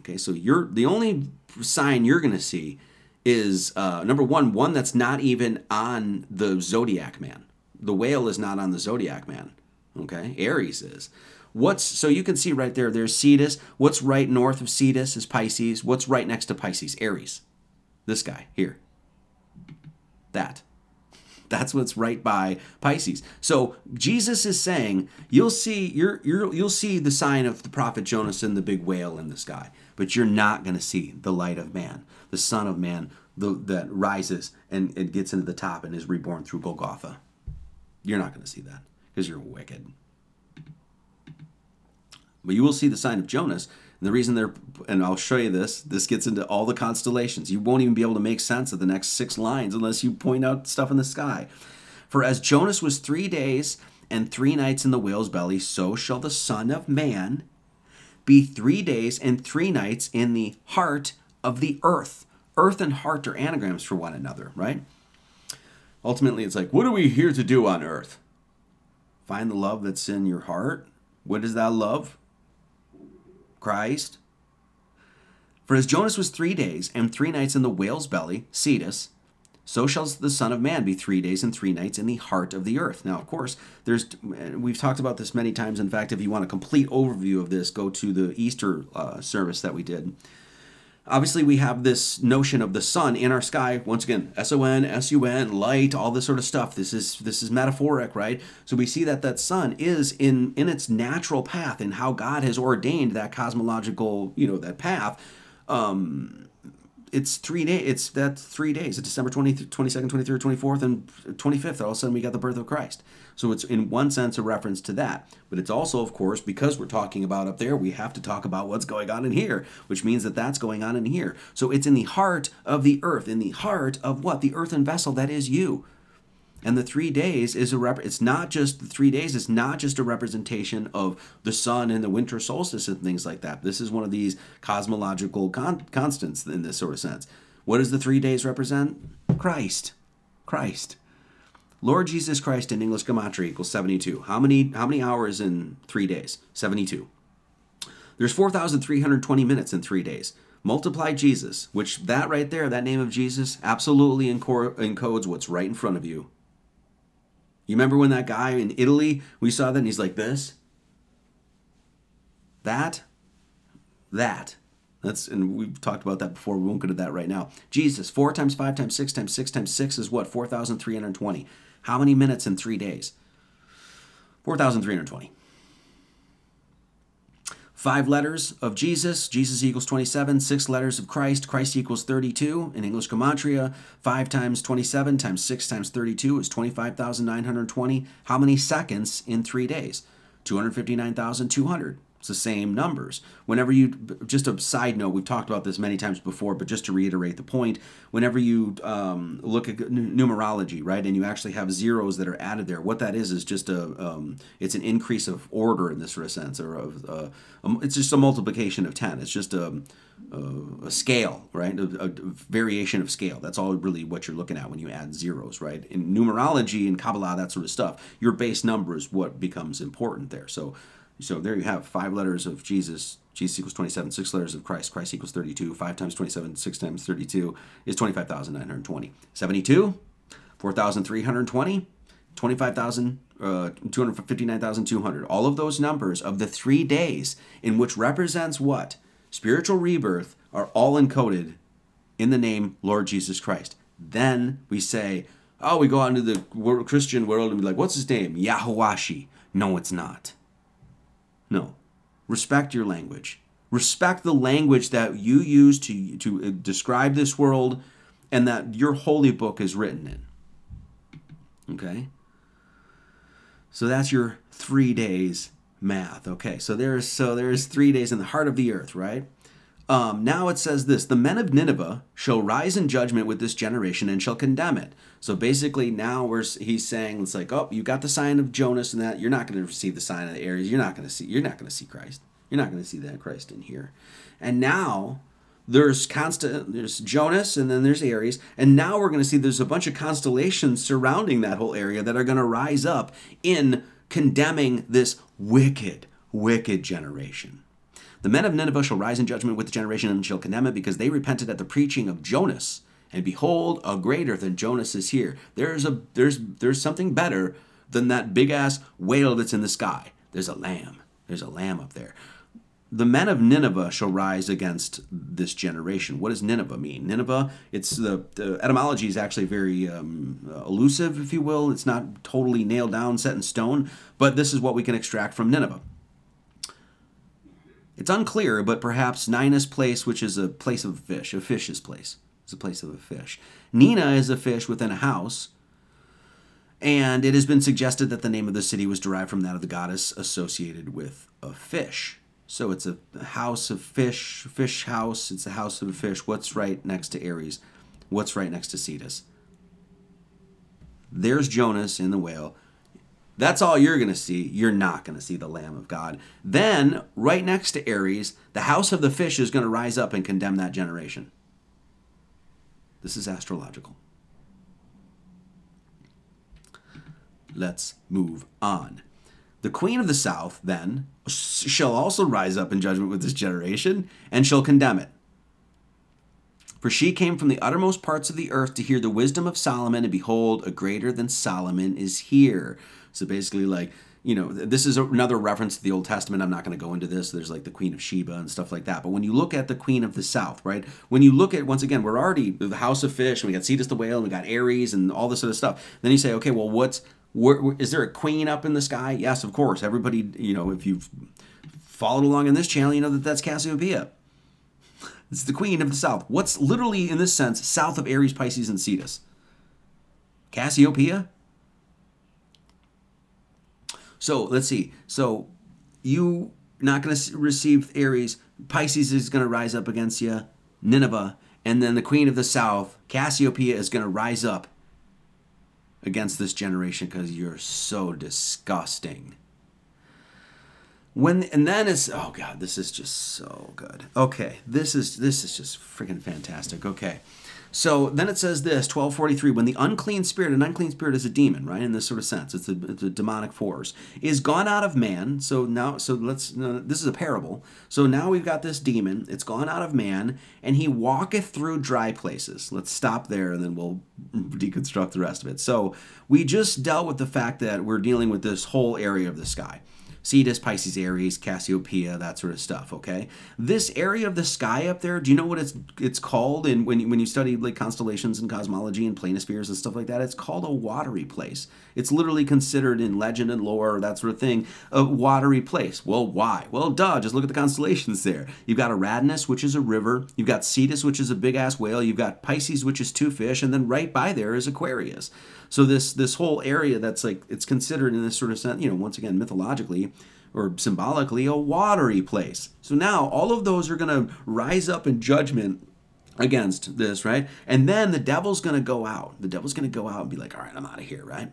Speaker 1: Okay, so you're the only sign you're going to see is uh, number one, one that's not even on the zodiac man. The whale is not on the zodiac man. Okay, Aries is. What's so you can see right there? There's Cetus. What's right north of Cetus is Pisces. What's right next to Pisces? Aries. This guy here. That. That's what's right by Pisces. So Jesus is saying, you'll see you're, you're you'll see the sign of the prophet Jonas and the big whale in the sky, but you're not going to see the light of man, the Son of Man, the, that rises and it gets into the top and is reborn through Golgotha. You're not going to see that because you're wicked. But you will see the sign of Jonas and the reason they're, and I'll show you this, this gets into all the constellations. You won't even be able to make sense of the next six lines unless you point out stuff in the sky. For as Jonas was three days and three nights in the whale's belly, so shall the Son of Man be three days and three nights in the heart of the earth. Earth and heart are anagrams for one another, right? Ultimately, it's like, what are we here to do on earth? Find the love that's in your heart. What is that love? Christ. For as Jonas was three days and three nights in the whale's belly, Cetus, so shall the Son of Man be three days and three nights in the heart of the earth. Now, of course, there's we've talked about this many times. In fact, if you want a complete overview of this, go to the Easter uh, service that we did obviously we have this notion of the sun in our sky once again s-o-n s-u-n light all this sort of stuff this is this is metaphoric right so we see that that sun is in in its natural path and how god has ordained that cosmological you know that path um it's three days it's that three days december 20th 22nd 23rd 24th and 25th all of a sudden we got the birth of christ so it's in one sense a reference to that. But it's also, of course, because we're talking about up there, we have to talk about what's going on in here, which means that that's going on in here. So it's in the heart of the earth, in the heart of what? The earthen vessel that is you. And the three days is a rep. It's not just the three days. It's not just a representation of the sun and the winter solstice and things like that. This is one of these cosmological con- constants in this sort of sense. What does the three days represent? Christ, Christ. Lord Jesus Christ in English gematria equals 72. How many how many hours in 3 days? 72. There's 4,320 minutes in 3 days. Multiply Jesus, which that right there, that name of Jesus absolutely encodes what's right in front of you. You remember when that guy in Italy, we saw that and he's like this? That that that's and we've talked about that before. We won't go to that right now. Jesus, four times five times six times six times six is what four thousand three hundred twenty. How many minutes in three days? 4,320. Five letters of Jesus, Jesus equals 27. Six letters of Christ, Christ equals 32. In English Gematria, 5 times 27 times 6 times 32 is 25,920. How many seconds in three days? 259,200. It's the same numbers. Whenever you, just a side note, we've talked about this many times before, but just to reiterate the point, whenever you um, look at numerology, right, and you actually have zeros that are added there, what that is is just a, um, it's an increase of order in this sort of sense, or of, uh, um, it's just a multiplication of 10. It's just a, a, scale, right? A, a, variation of scale. That's all really what you're looking at when you add zeros, right? In numerology and Kabbalah, that sort of stuff, your base number is what becomes important there. So so there you have five letters of Jesus. Jesus equals 27, six letters of Christ. Christ equals 32. Five times 27, six times 32 is 25,920. 72, 4,320, 25,000, uh, 259,200. All of those numbers of the three days in which represents what? Spiritual rebirth are all encoded in the name Lord Jesus Christ. Then we say, oh, we go out into the Christian world and be like, what's his name? Yahuwashi. No, it's not. No. Respect your language. Respect the language that you use to, to uh, describe this world and that your holy book is written in. Okay? So that's your three days math. Okay, so there's so there's three days in the heart of the earth, right? Um, now it says this the men of Nineveh shall rise in judgment with this generation and shall condemn it. So basically, now we're, he's saying it's like, oh, you got the sign of Jonas and that you're not going to receive the sign of the Aries. You're not going to see. You're not going to see Christ. You're not going to see that Christ in here. And now there's constant there's Jonas and then there's Aries and now we're going to see there's a bunch of constellations surrounding that whole area that are going to rise up in condemning this wicked wicked generation the men of Nineveh shall rise in judgment with the generation and shall condemn it because they repented at the preaching of Jonas. And behold, a greater than Jonas is here. There's a there's there's something better than that big ass whale that's in the sky. There's a lamb. There's a lamb up there. The men of Nineveh shall rise against this generation. What does Nineveh mean? Nineveh, it's the, the etymology is actually very um, elusive, if you will. It's not totally nailed down, set in stone, but this is what we can extract from Nineveh. It's unclear, but perhaps Nina's place, which is a place of a fish, a fish's place, is a place of a fish. Nina is a fish within a house, and it has been suggested that the name of the city was derived from that of the goddess associated with a fish. So it's a house of fish, fish house, it's a house of a fish. What's right next to Aries? What's right next to Cetus? There's Jonas in the whale. That's all you're going to see. You're not going to see the Lamb of God. Then, right next to Aries, the house of the fish is going to rise up and condemn that generation. This is astrological. Let's move on. The queen of the south, then, shall also rise up in judgment with this generation, and shall condemn it. For she came from the uttermost parts of the earth to hear the wisdom of Solomon, and behold, a greater than Solomon is here. So basically, like you know, this is another reference to the Old Testament. I'm not going to go into this. There's like the Queen of Sheba and stuff like that. But when you look at the Queen of the South, right? When you look at, once again, we're already the House of Fish, and we got Cetus the Whale, and we got Aries, and all this sort of stuff. Then you say, okay, well, what's, where, is there a queen up in the sky? Yes, of course. Everybody, you know, if you've followed along in this channel, you know that that's Cassiopeia. It's the queen of the South. What's literally, in this sense, south of Aries, Pisces, and Cetus? Cassiopeia? So let's see. So you not going to receive Aries. Pisces is going to rise up against you. Nineveh, and then the queen of the south, Cassiopeia, is going to rise up against this generation because you're so disgusting. When and then it's oh god, this is just so good. Okay, this is this is just freaking fantastic. Okay. So then it says this, 1243, when the unclean spirit, an unclean spirit is a demon, right? In this sort of sense, it's a, it's a demonic force, is gone out of man. So now, so let's, this is a parable. So now we've got this demon, it's gone out of man, and he walketh through dry places. Let's stop there and then we'll deconstruct the rest of it. So we just dealt with the fact that we're dealing with this whole area of the sky. Cetus, Pisces, Aries, Cassiopeia, that sort of stuff. Okay, this area of the sky up there, do you know what it's it's called? And when you, when you study like constellations and cosmology and planispheres and stuff like that, it's called a watery place. It's literally considered in legend and lore, that sort of thing, a watery place. Well, why? Well, duh, just look at the constellations there. You've got Eridanus, which is a river. You've got Cetus, which is a big ass whale. You've got Pisces, which is two fish, and then right by there is Aquarius. So this this whole area that's like it's considered in this sort of sense, you know, once again mythologically, or symbolically a watery place. So now all of those are going to rise up in judgment against this, right? And then the devil's going to go out. The devil's going to go out and be like, all right, I'm out of here, right?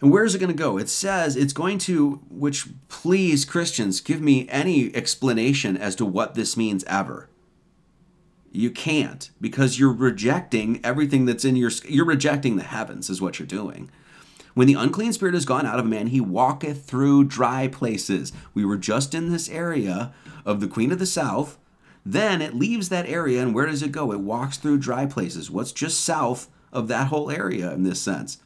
Speaker 1: And where is it going to go? It says it's going to, which please, Christians, give me any explanation as to what this means ever. You can't because you're rejecting everything that's in your, you're rejecting the heavens, is what you're doing. When the unclean spirit is gone out of a man, he walketh through dry places. We were just in this area of the Queen of the South. Then it leaves that area, and where does it go? It walks through dry places. What's just south of that whole area in this sense?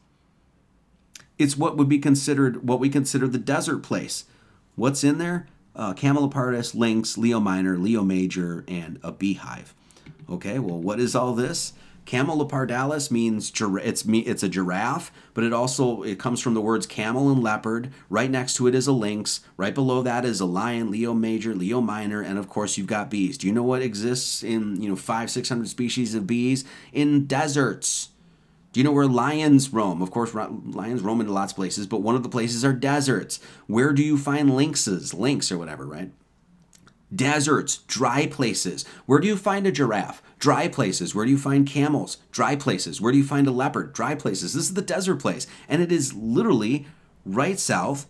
Speaker 1: It's what would be considered what we consider the desert place. What's in there? Uh, lynx, Leo minor, Leo major, and a beehive. Okay, well, what is all this? Camelopardalis means it's it's a giraffe, but it also it comes from the words camel and leopard. Right next to it is a lynx. Right below that is a lion, Leo major, Leo minor, and of course you've got bees. Do you know what exists in you know five six hundred species of bees in deserts? Do you know where lions roam? Of course, lions roam in lots of places, but one of the places are deserts. Where do you find lynxes, lynx or whatever, right? Deserts, dry places. Where do you find a giraffe? Dry places. Where do you find camels? Dry places. Where do you find a leopard? Dry places. This is the desert place. And it is literally right south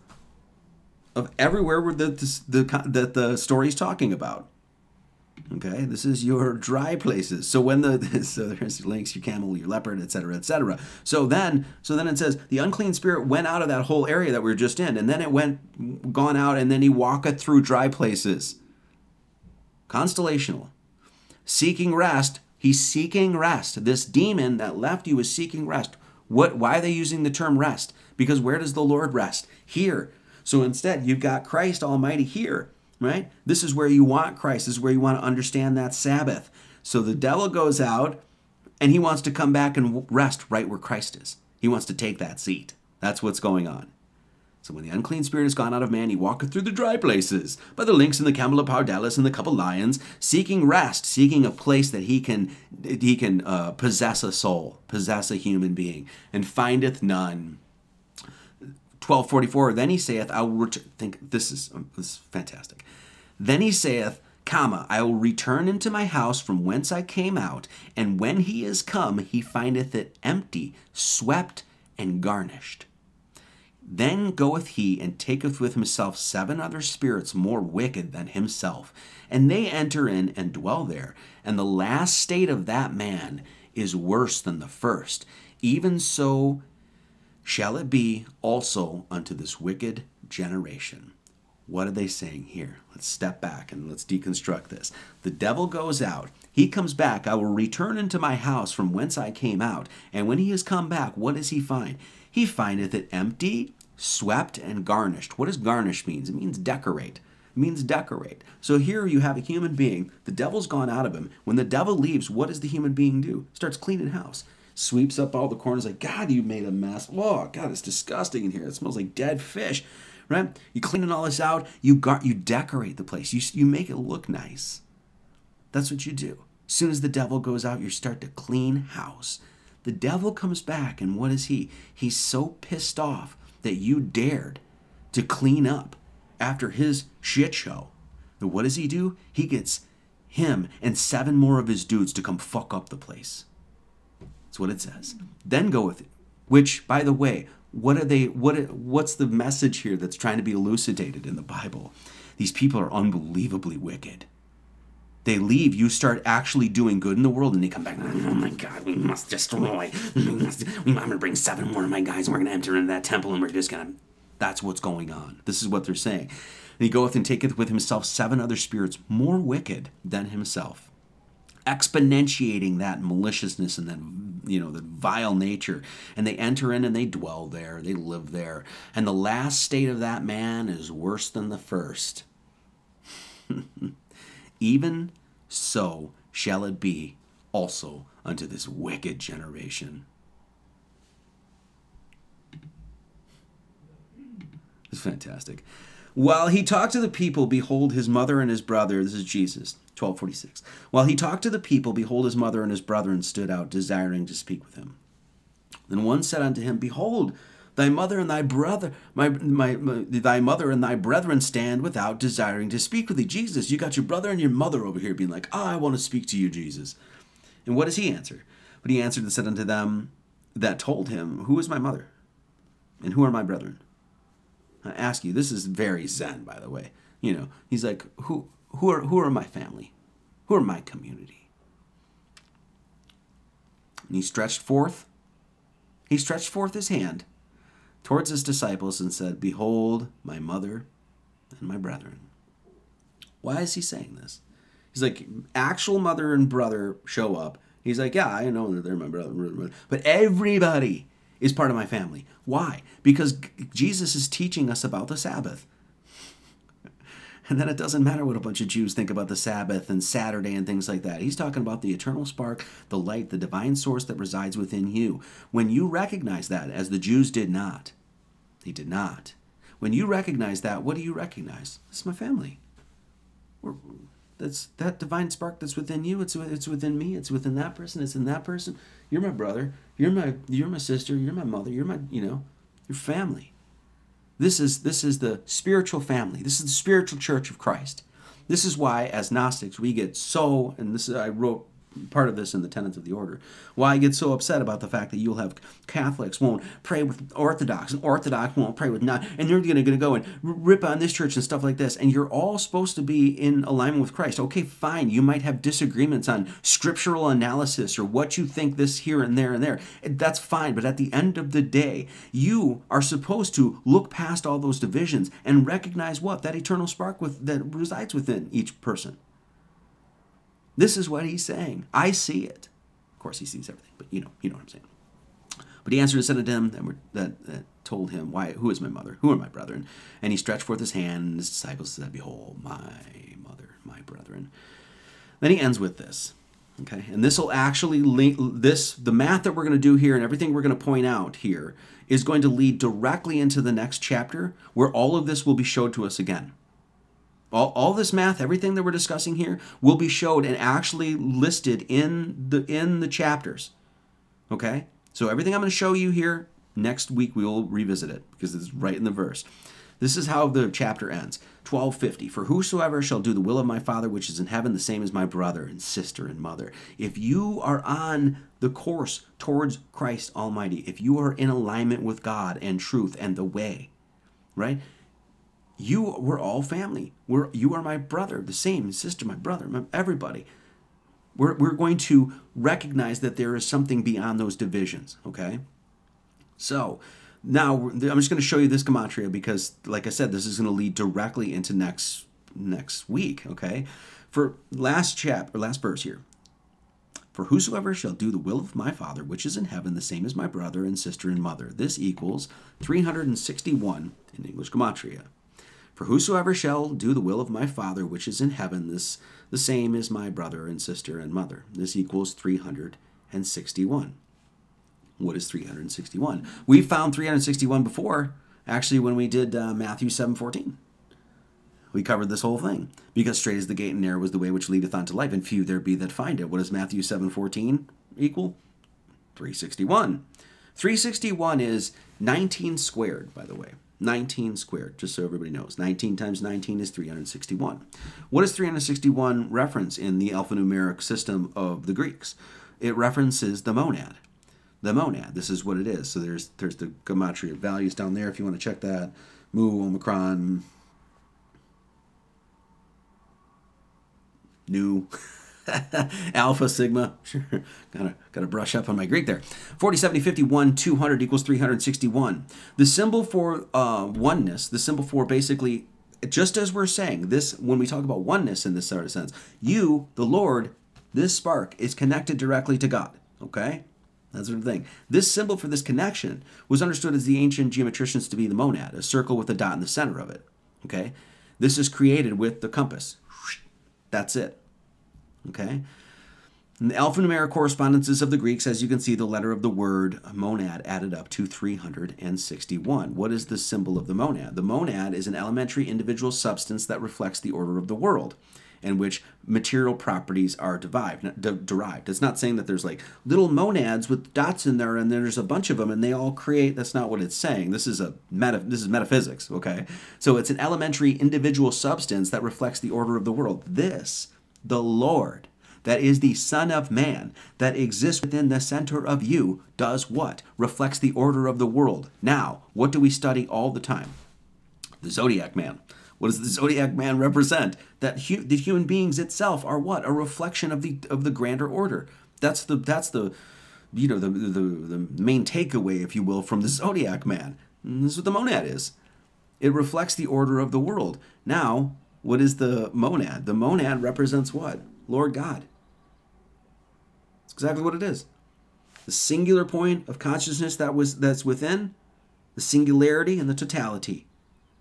Speaker 1: of everywhere where the, the, the, the story's talking about. Okay, this is your dry places. So when the so there's your lynx, your camel, your leopard, etc., etc. So then, so then it says the unclean spirit went out of that whole area that we are just in, and then it went gone out, and then he walketh through dry places. Constellational seeking rest. He's seeking rest. This demon that left you is seeking rest. What why are they using the term rest? Because where does the Lord rest? Here. So instead, you've got Christ Almighty here, right? This is where you want Christ. This is where you want to understand that Sabbath. So the devil goes out and he wants to come back and rest right where Christ is. He wants to take that seat. That's what's going on. So when the unclean spirit is gone out of man, he walketh through the dry places, by the lynx and the camelopardalis and the couple lions, seeking rest, seeking a place that he can he can uh, possess a soul, possess a human being, and findeth none. 1244 then he saith i will return think this is um, this is fantastic then he saith comma i will return into my house from whence i came out and when he is come he findeth it empty swept and garnished then goeth he and taketh with himself seven other spirits more wicked than himself, and they enter in and dwell there. And the last state of that man is worse than the first. Even so shall it be also unto this wicked generation. What are they saying here? Let's step back and let's deconstruct this. The devil goes out. He comes back. I will return into my house from whence I came out. And when he has come back, what does he find? He findeth it empty swept and garnished. What does garnish means? It means decorate. It means decorate. So here you have a human being, the devil's gone out of him. When the devil leaves, what does the human being do? Starts cleaning house. Sweeps up all the corners like, God, you made a mess. Oh, God, it's disgusting in here. It smells like dead fish. Right? You cleaning all this out, you gar- you decorate the place. You you make it look nice. That's what you do. As soon as the devil goes out, you start to clean house. The devil comes back, and what is he? He's so pissed off that you dared to clean up after his shit show. And what does he do? He gets him and seven more of his dudes to come fuck up the place. That's what it says. Then go with it. Which, by the way, what are they? What? What's the message here that's trying to be elucidated in the Bible? These people are unbelievably wicked. They leave, you start actually doing good in the world, and they come back. Oh my God, we must destroy. We must. We, I'm gonna bring seven more of my guys, and we're gonna enter into that temple, and we're just gonna. That's what's going on. This is what they're saying. And he goeth and taketh with himself seven other spirits more wicked than himself, exponentiating that maliciousness and that you know the vile nature and they enter in and they dwell there they live there and the last state of that man is worse than the first Even so shall it be also unto this wicked generation. It's fantastic. While he talked to the people, behold, his mother and his brother, this is Jesus, 1246. While he talked to the people, behold, his mother and his brethren stood out, desiring to speak with him. Then one said unto him, Behold, Thy mother and thy brother, my, my, my, thy mother and thy brethren stand without desiring to speak with thee. Jesus, you got your brother and your mother over here being like, oh, I want to speak to you, Jesus. And what does he answer? But he answered and said unto them that told him, Who is my mother? And who are my brethren? I ask you, this is very Zen, by the way. You know, he's like, Who who are who are my family? Who are my community? And he stretched forth, he stretched forth his hand towards his disciples and said, Behold, my mother and my brethren. Why is he saying this? He's like, actual mother and brother show up. He's like, yeah, I know they're my brother, but everybody is part of my family. Why? Because Jesus is teaching us about the Sabbath. And then it doesn't matter what a bunch of Jews think about the Sabbath and Saturday and things like that. He's talking about the eternal spark, the light, the divine source that resides within you. When you recognize that, as the Jews did not, he did not. When you recognize that, what do you recognize? It's my family. We're, that's that divine spark that's within you. It's it's within me. It's within that person. It's in that person. You're my brother. You're my you're my sister. You're my mother. You're my you know, your family. This is this is the spiritual family. This is the spiritual church of Christ. This is why, as Gnostics, we get so, and this is, I wrote part of this in the tenets of the order. Why I get so upset about the fact that you'll have Catholics won't pray with Orthodox and Orthodox won't pray with not, and you are going to go and rip on this church and stuff like this. And you're all supposed to be in alignment with Christ. Okay, fine. You might have disagreements on scriptural analysis or what you think this here and there and there. That's fine. But at the end of the day, you are supposed to look past all those divisions and recognize what that eternal spark with that resides within each person. This is what he's saying. I see it. Of course, he sees everything, but you know, you know what I'm saying. But he answered and said to him that, that, that, told him, Why, who is my mother? Who are my brethren? And he stretched forth his hand, and his disciples said, Behold, my mother, my brethren. Then he ends with this. Okay, and this will actually link this the math that we're going to do here and everything we're going to point out here is going to lead directly into the next chapter where all of this will be showed to us again all, all this math everything that we're discussing here will be showed and actually listed in the in the chapters okay so everything i'm going to show you here next week we will revisit it because it's right in the verse this is how the chapter ends 1250 for whosoever shall do the will of my father which is in heaven the same as my brother and sister and mother if you are on the course towards christ almighty if you are in alignment with god and truth and the way right you we're all family. We're you are my brother, the same sister, my brother, my, everybody. We're we're going to recognize that there is something beyond those divisions. Okay, so now I'm just going to show you this gematria because, like I said, this is going to lead directly into next next week. Okay, for last chapter, last verse here. For whosoever shall do the will of my Father which is in heaven, the same as my brother and sister and mother. This equals 361 in English Gematria. For whosoever shall do the will of my Father which is in heaven, this the same is my brother and sister and mother. This equals 361. What is 361? We found 361 before, actually, when we did uh, Matthew 7 14. We covered this whole thing. Because straight is the gate and narrow is the way which leadeth unto life, and few there be that find it. What does Matthew 7 14 equal? 361. 361 is 19 squared, by the way. 19 squared, just so everybody knows. 19 times 19 is 361. What does 361 reference in the alphanumeric system of the Greeks? It references the monad. The monad. This is what it is. So there's there's the gematria values down there if you want to check that. Mu, omicron, nu. Alpha, Sigma. Sure. gotta, gotta brush up on my Greek there. 40, 70, 51, 200 equals 361. The symbol for uh, oneness, the symbol for basically, just as we're saying, this when we talk about oneness in this sort of sense, you, the Lord, this spark is connected directly to God. Okay? that's sort of thing. This symbol for this connection was understood as the ancient geometricians to be the monad, a circle with a dot in the center of it. Okay? This is created with the compass. That's it. Okay? And the alphanumeric correspondences of the Greeks, as you can see, the letter of the word monad added up to 361. What is the symbol of the monad? The monad is an elementary individual substance that reflects the order of the world in which material properties are derived. derived. It's not saying that there's like little monads with dots in there and there's a bunch of them and they all create. That's not what it's saying. This is a meta, this is metaphysics, okay? So it's an elementary individual substance that reflects the order of the world. This the Lord, that is the Son of Man, that exists within the center of you, does what? Reflects the order of the world. Now, what do we study all the time? The zodiac man. What does the zodiac man represent? That hu- the human beings itself are what? A reflection of the of the grander order. That's the that's the you know the the, the main takeaway, if you will, from the zodiac man. And this is what the monad is. It reflects the order of the world. Now, what is the monad? The monad represents what? Lord God. That's exactly what it is. The singular point of consciousness that was that's within, the singularity and the totality,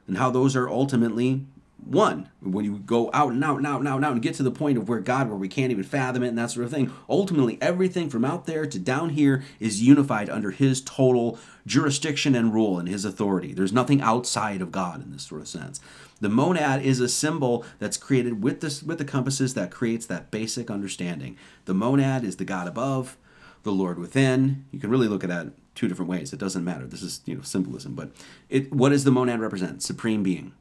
Speaker 1: and how those are ultimately one. When you go out and out and out and out and out and get to the point of where God, where we can't even fathom it and that sort of thing, ultimately everything from out there to down here is unified under His total jurisdiction and rule and His authority. There's nothing outside of God in this sort of sense. The monad is a symbol that's created with this with the compasses that creates that basic understanding. The monad is the God above, the Lord within. You can really look at that two different ways. It doesn't matter. This is you know symbolism, but it what does the monad represent? Supreme being.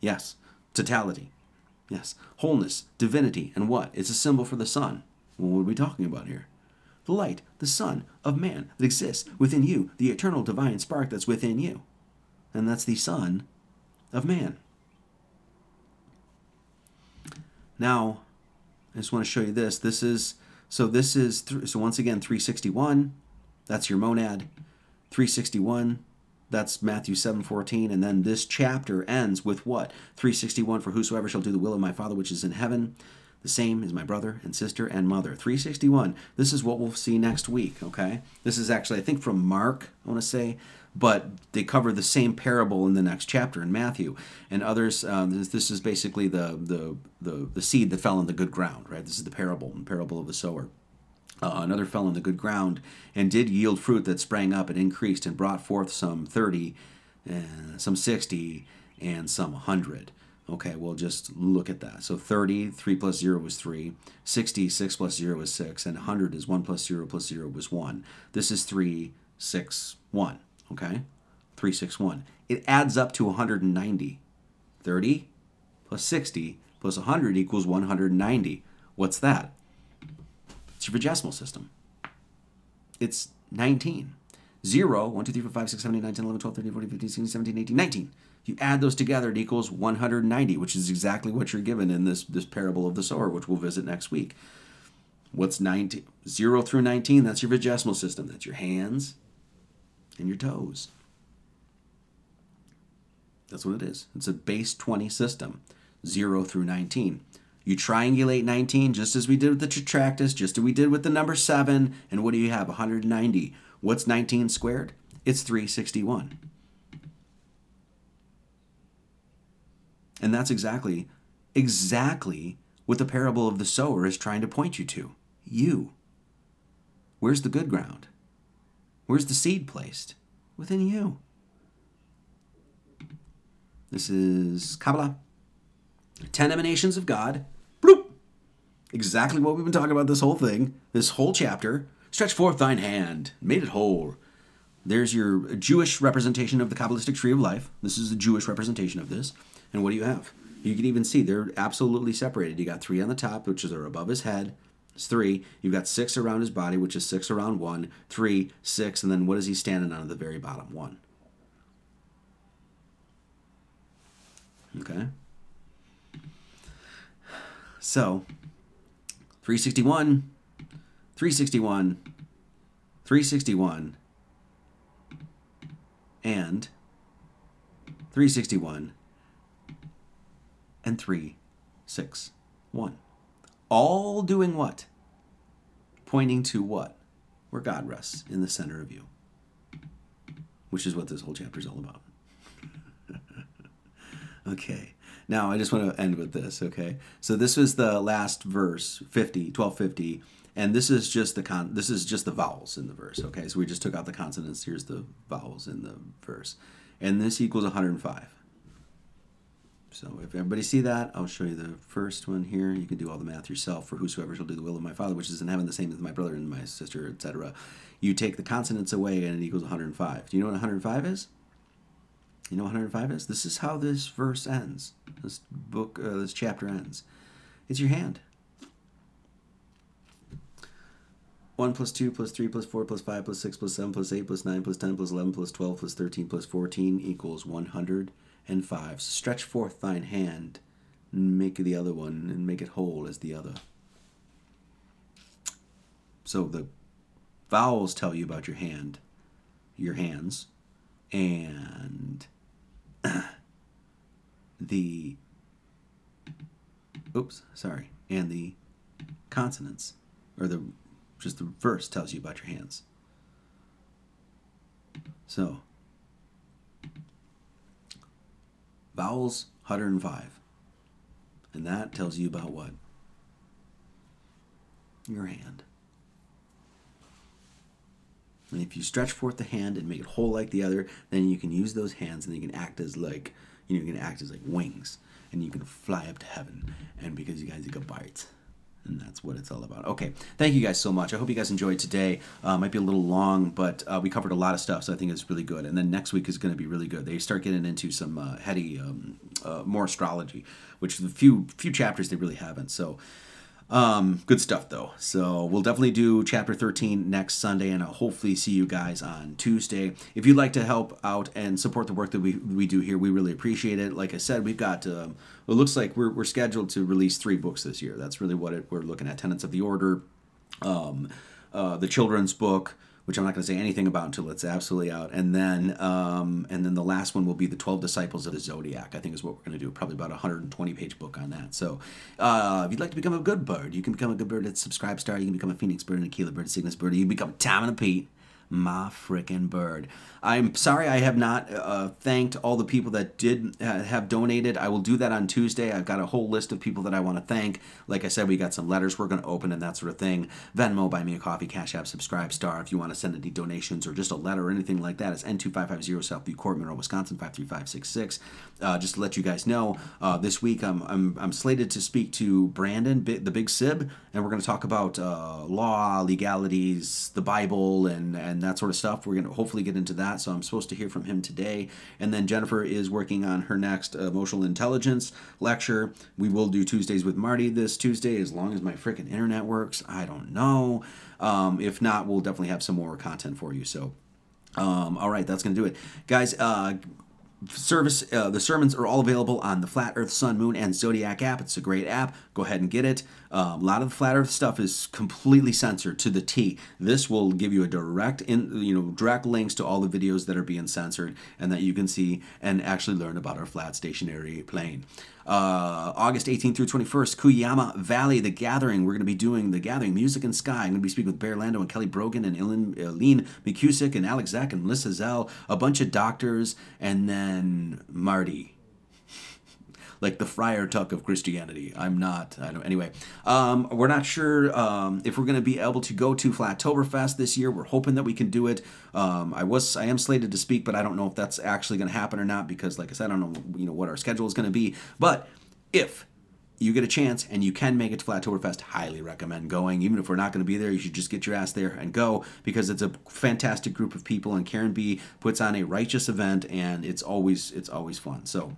Speaker 1: Yes. Totality. Yes. Wholeness, divinity, and what? It's a symbol for the sun. What are we talking about here? The light, the sun of man that exists within you, the eternal divine spark that's within you. And that's the sun of man. Now, I just want to show you this. This is so this is th- so once again 361. That's your monad. 361. That's Matthew 7:14 and then this chapter ends with what? 361 for whosoever shall do the will of my Father which is in heaven. The same is my brother and sister and mother. 361. This is what we'll see next week, okay? This is actually I think from Mark, I want to say but they cover the same parable in the next chapter in Matthew. And others, um, this, this, is basically the, the, the, the seed that fell on the good ground, right? This is the parable, the parable of the sower. Uh, another fell on the good ground and did yield fruit that sprang up and increased and brought forth some 30, and uh, some 60, and some 100. Okay, well, just look at that. So 30, 3 plus 0 was 3. 60, 6 plus 0 is 6. And 100 is 1 plus 0 plus 0 was 1. This is 3, 6, 1 okay? 361. It adds up to 190. 30 plus 60 plus 100 equals 190. What's that? It's your vigesimal system. It's 19. 0, 1, 2, 3, 4, 5, 6, 7, 8, 9, 10, 11, 12, 13, 14, 15, 16, 17, 18, 19. You add those together, it equals 190, which is exactly what you're given in this, this parable of the sower, which we'll visit next week. What's 19? 0 through 19, that's your vigesimal system. That's your hands, in your toes. That's what it is. It's a base 20 system, 0 through 19. You triangulate 19 just as we did with the Tetractys, just as we did with the number 7, and what do you have? 190. What's 19 squared? It's 361. And that's exactly, exactly what the parable of the sower is trying to point you to. You. Where's the good ground? Where's the seed placed? Within you. This is Kabbalah. Ten emanations of God. Bloop. Exactly what we've been talking about this whole thing, this whole chapter. Stretch forth thine hand, made it whole. There's your Jewish representation of the Kabbalistic tree of life. This is the Jewish representation of this. And what do you have? You can even see they're absolutely separated. You got three on the top, which are above his head, it's three. You've got six around his body, which is six around one, three, six, and then what is he standing on at the very bottom? One. Okay. So, 361, 361, 361, and 361, and 361. All doing what? pointing to what? Where God rests in the center of you, which is what this whole chapter is all about. okay. Now, I just want to end with this, okay? So this was the last verse, 50, 1250, and this is just the con this is just the vowels in the verse, okay? So we just took out the consonants, here's the vowels in the verse. And this equals 105. So if everybody see that, I'll show you the first one here. You can do all the math yourself for whosoever shall do the will of my Father, which is in heaven, the same as my brother and my sister, etc. You take the consonants away and it equals 105. Do you know what 105 is? You know what 105 is? This is how this verse ends. This book, uh, this chapter ends. It's your hand. 1 plus 2 plus 3 plus 4 plus 5 plus 6 plus 7 plus 8 plus 9 plus 10 plus 11 plus 12 plus 13 plus 14 equals 100 and fives. Stretch forth thine hand, and make the other one, and make it whole as the other. So the vowels tell you about your hand, your hands, and the oops, sorry, and the consonants, or the just the verse tells you about your hands. So Vowels 105. And that tells you about what? Your hand. And if you stretch forth the hand and make it whole like the other, then you can use those hands and you can act as like you know you can act as like wings and you can fly up to heaven. And because you guys you got bites and that's what it's all about. Okay, thank you guys so much. I hope you guys enjoyed today. Uh, might be a little long, but uh, we covered a lot of stuff, so I think it's really good. And then next week is going to be really good. They start getting into some uh, heady, um, uh, more astrology, which the few few chapters they really haven't. So. Um, good stuff though. So we'll definitely do chapter 13 next Sunday, and I'll hopefully see you guys on Tuesday. If you'd like to help out and support the work that we we do here, we really appreciate it. Like I said, we've got um, it looks like we're we're scheduled to release three books this year. That's really what it, we're looking at: Tenants of the Order, um, uh, the children's book which I'm not going to say anything about until it's absolutely out. And then um, and then the last one will be the Twelve Disciples of the Zodiac. I think is what we're going to do. Probably about a 120 page book on that. So uh, if you'd like to become a good bird, you can become a good bird at SubscribeStar. You can become a Phoenix Bird and a Keeler Bird, a Cygnus Bird. You can become a Tom and a Pete my frickin' bird. I'm sorry I have not uh, thanked all the people that did uh, have donated. I will do that on Tuesday. I've got a whole list of people that I want to thank. Like I said, we got some letters we're going to open and that sort of thing. Venmo, buy me a coffee, Cash App, subscribe, star. If you want to send any donations or just a letter or anything like that, it's N2550 Southview Court, Monroe, Wisconsin 53566 uh, just to let you guys know, uh, this week I'm, I'm, I'm slated to speak to Brandon, the Big Sib, and we're going to talk about uh, law, legalities, the Bible, and and that sort of stuff. We're going to hopefully get into that. So I'm supposed to hear from him today, and then Jennifer is working on her next emotional intelligence lecture. We will do Tuesdays with Marty this Tuesday, as long as my freaking internet works. I don't know. Um, if not, we'll definitely have some more content for you. So. Um, all right, that's going to do it. Guys, uh, service uh, the sermons are all available on the flat earth sun moon and zodiac app it's a great app go ahead and get it um, a lot of the flat earth stuff is completely censored to the t this will give you a direct in you know direct links to all the videos that are being censored and that you can see and actually learn about our flat stationary plane uh, August 18th through 21st, Cuyama Valley, The Gathering. We're going to be doing The Gathering, Music and Sky. I'm going to be speaking with Bear Lando and Kelly Brogan and Eileen uh, McKusick and Alex Zack and Melissa Zell, a bunch of doctors, and then Marty like the Friar Tuck of Christianity. I'm not. I don't. Anyway, um, we're not sure um, if we're going to be able to go to Flattoberfest this year. We're hoping that we can do it. Um, I was. I am slated to speak, but I don't know if that's actually going to happen or not because, like I said, I don't know. You know what our schedule is going to be. But if you get a chance and you can make it to Flattoberfest, highly recommend going. Even if we're not going to be there, you should just get your ass there and go because it's a fantastic group of people and Karen B puts on a righteous event and it's always it's always fun. So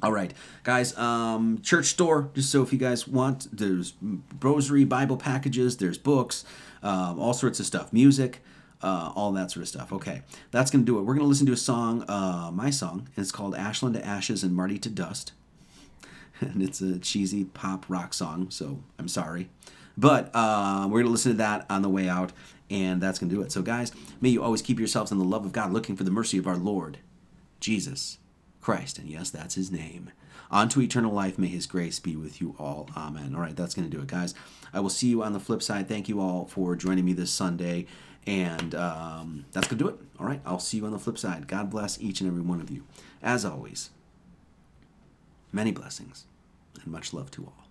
Speaker 1: all right, guys. Um, church store. Just so if you guys want, there's rosary, Bible packages, there's books, um, all sorts of stuff, music, uh, all that sort of stuff. Okay, that's gonna do it. We're gonna listen to a song, uh, my song, and it's called "Ashland to Ashes and Marty to Dust," and it's a cheesy pop rock song. So I'm sorry, but uh, we're gonna listen to that on the way out, and that's gonna do it. So guys, may you always keep yourselves in the love of God, looking for the mercy of our Lord Jesus Christ, and yes, that's his name. to eternal life, may his grace be with you all. Amen. All right, that's going to do it, guys. I will see you on the flip side. Thank you all for joining me this Sunday. And um, that's going to do it. All right, I'll see you on the flip side. God bless each and every one of you. As always, many blessings and much love to all.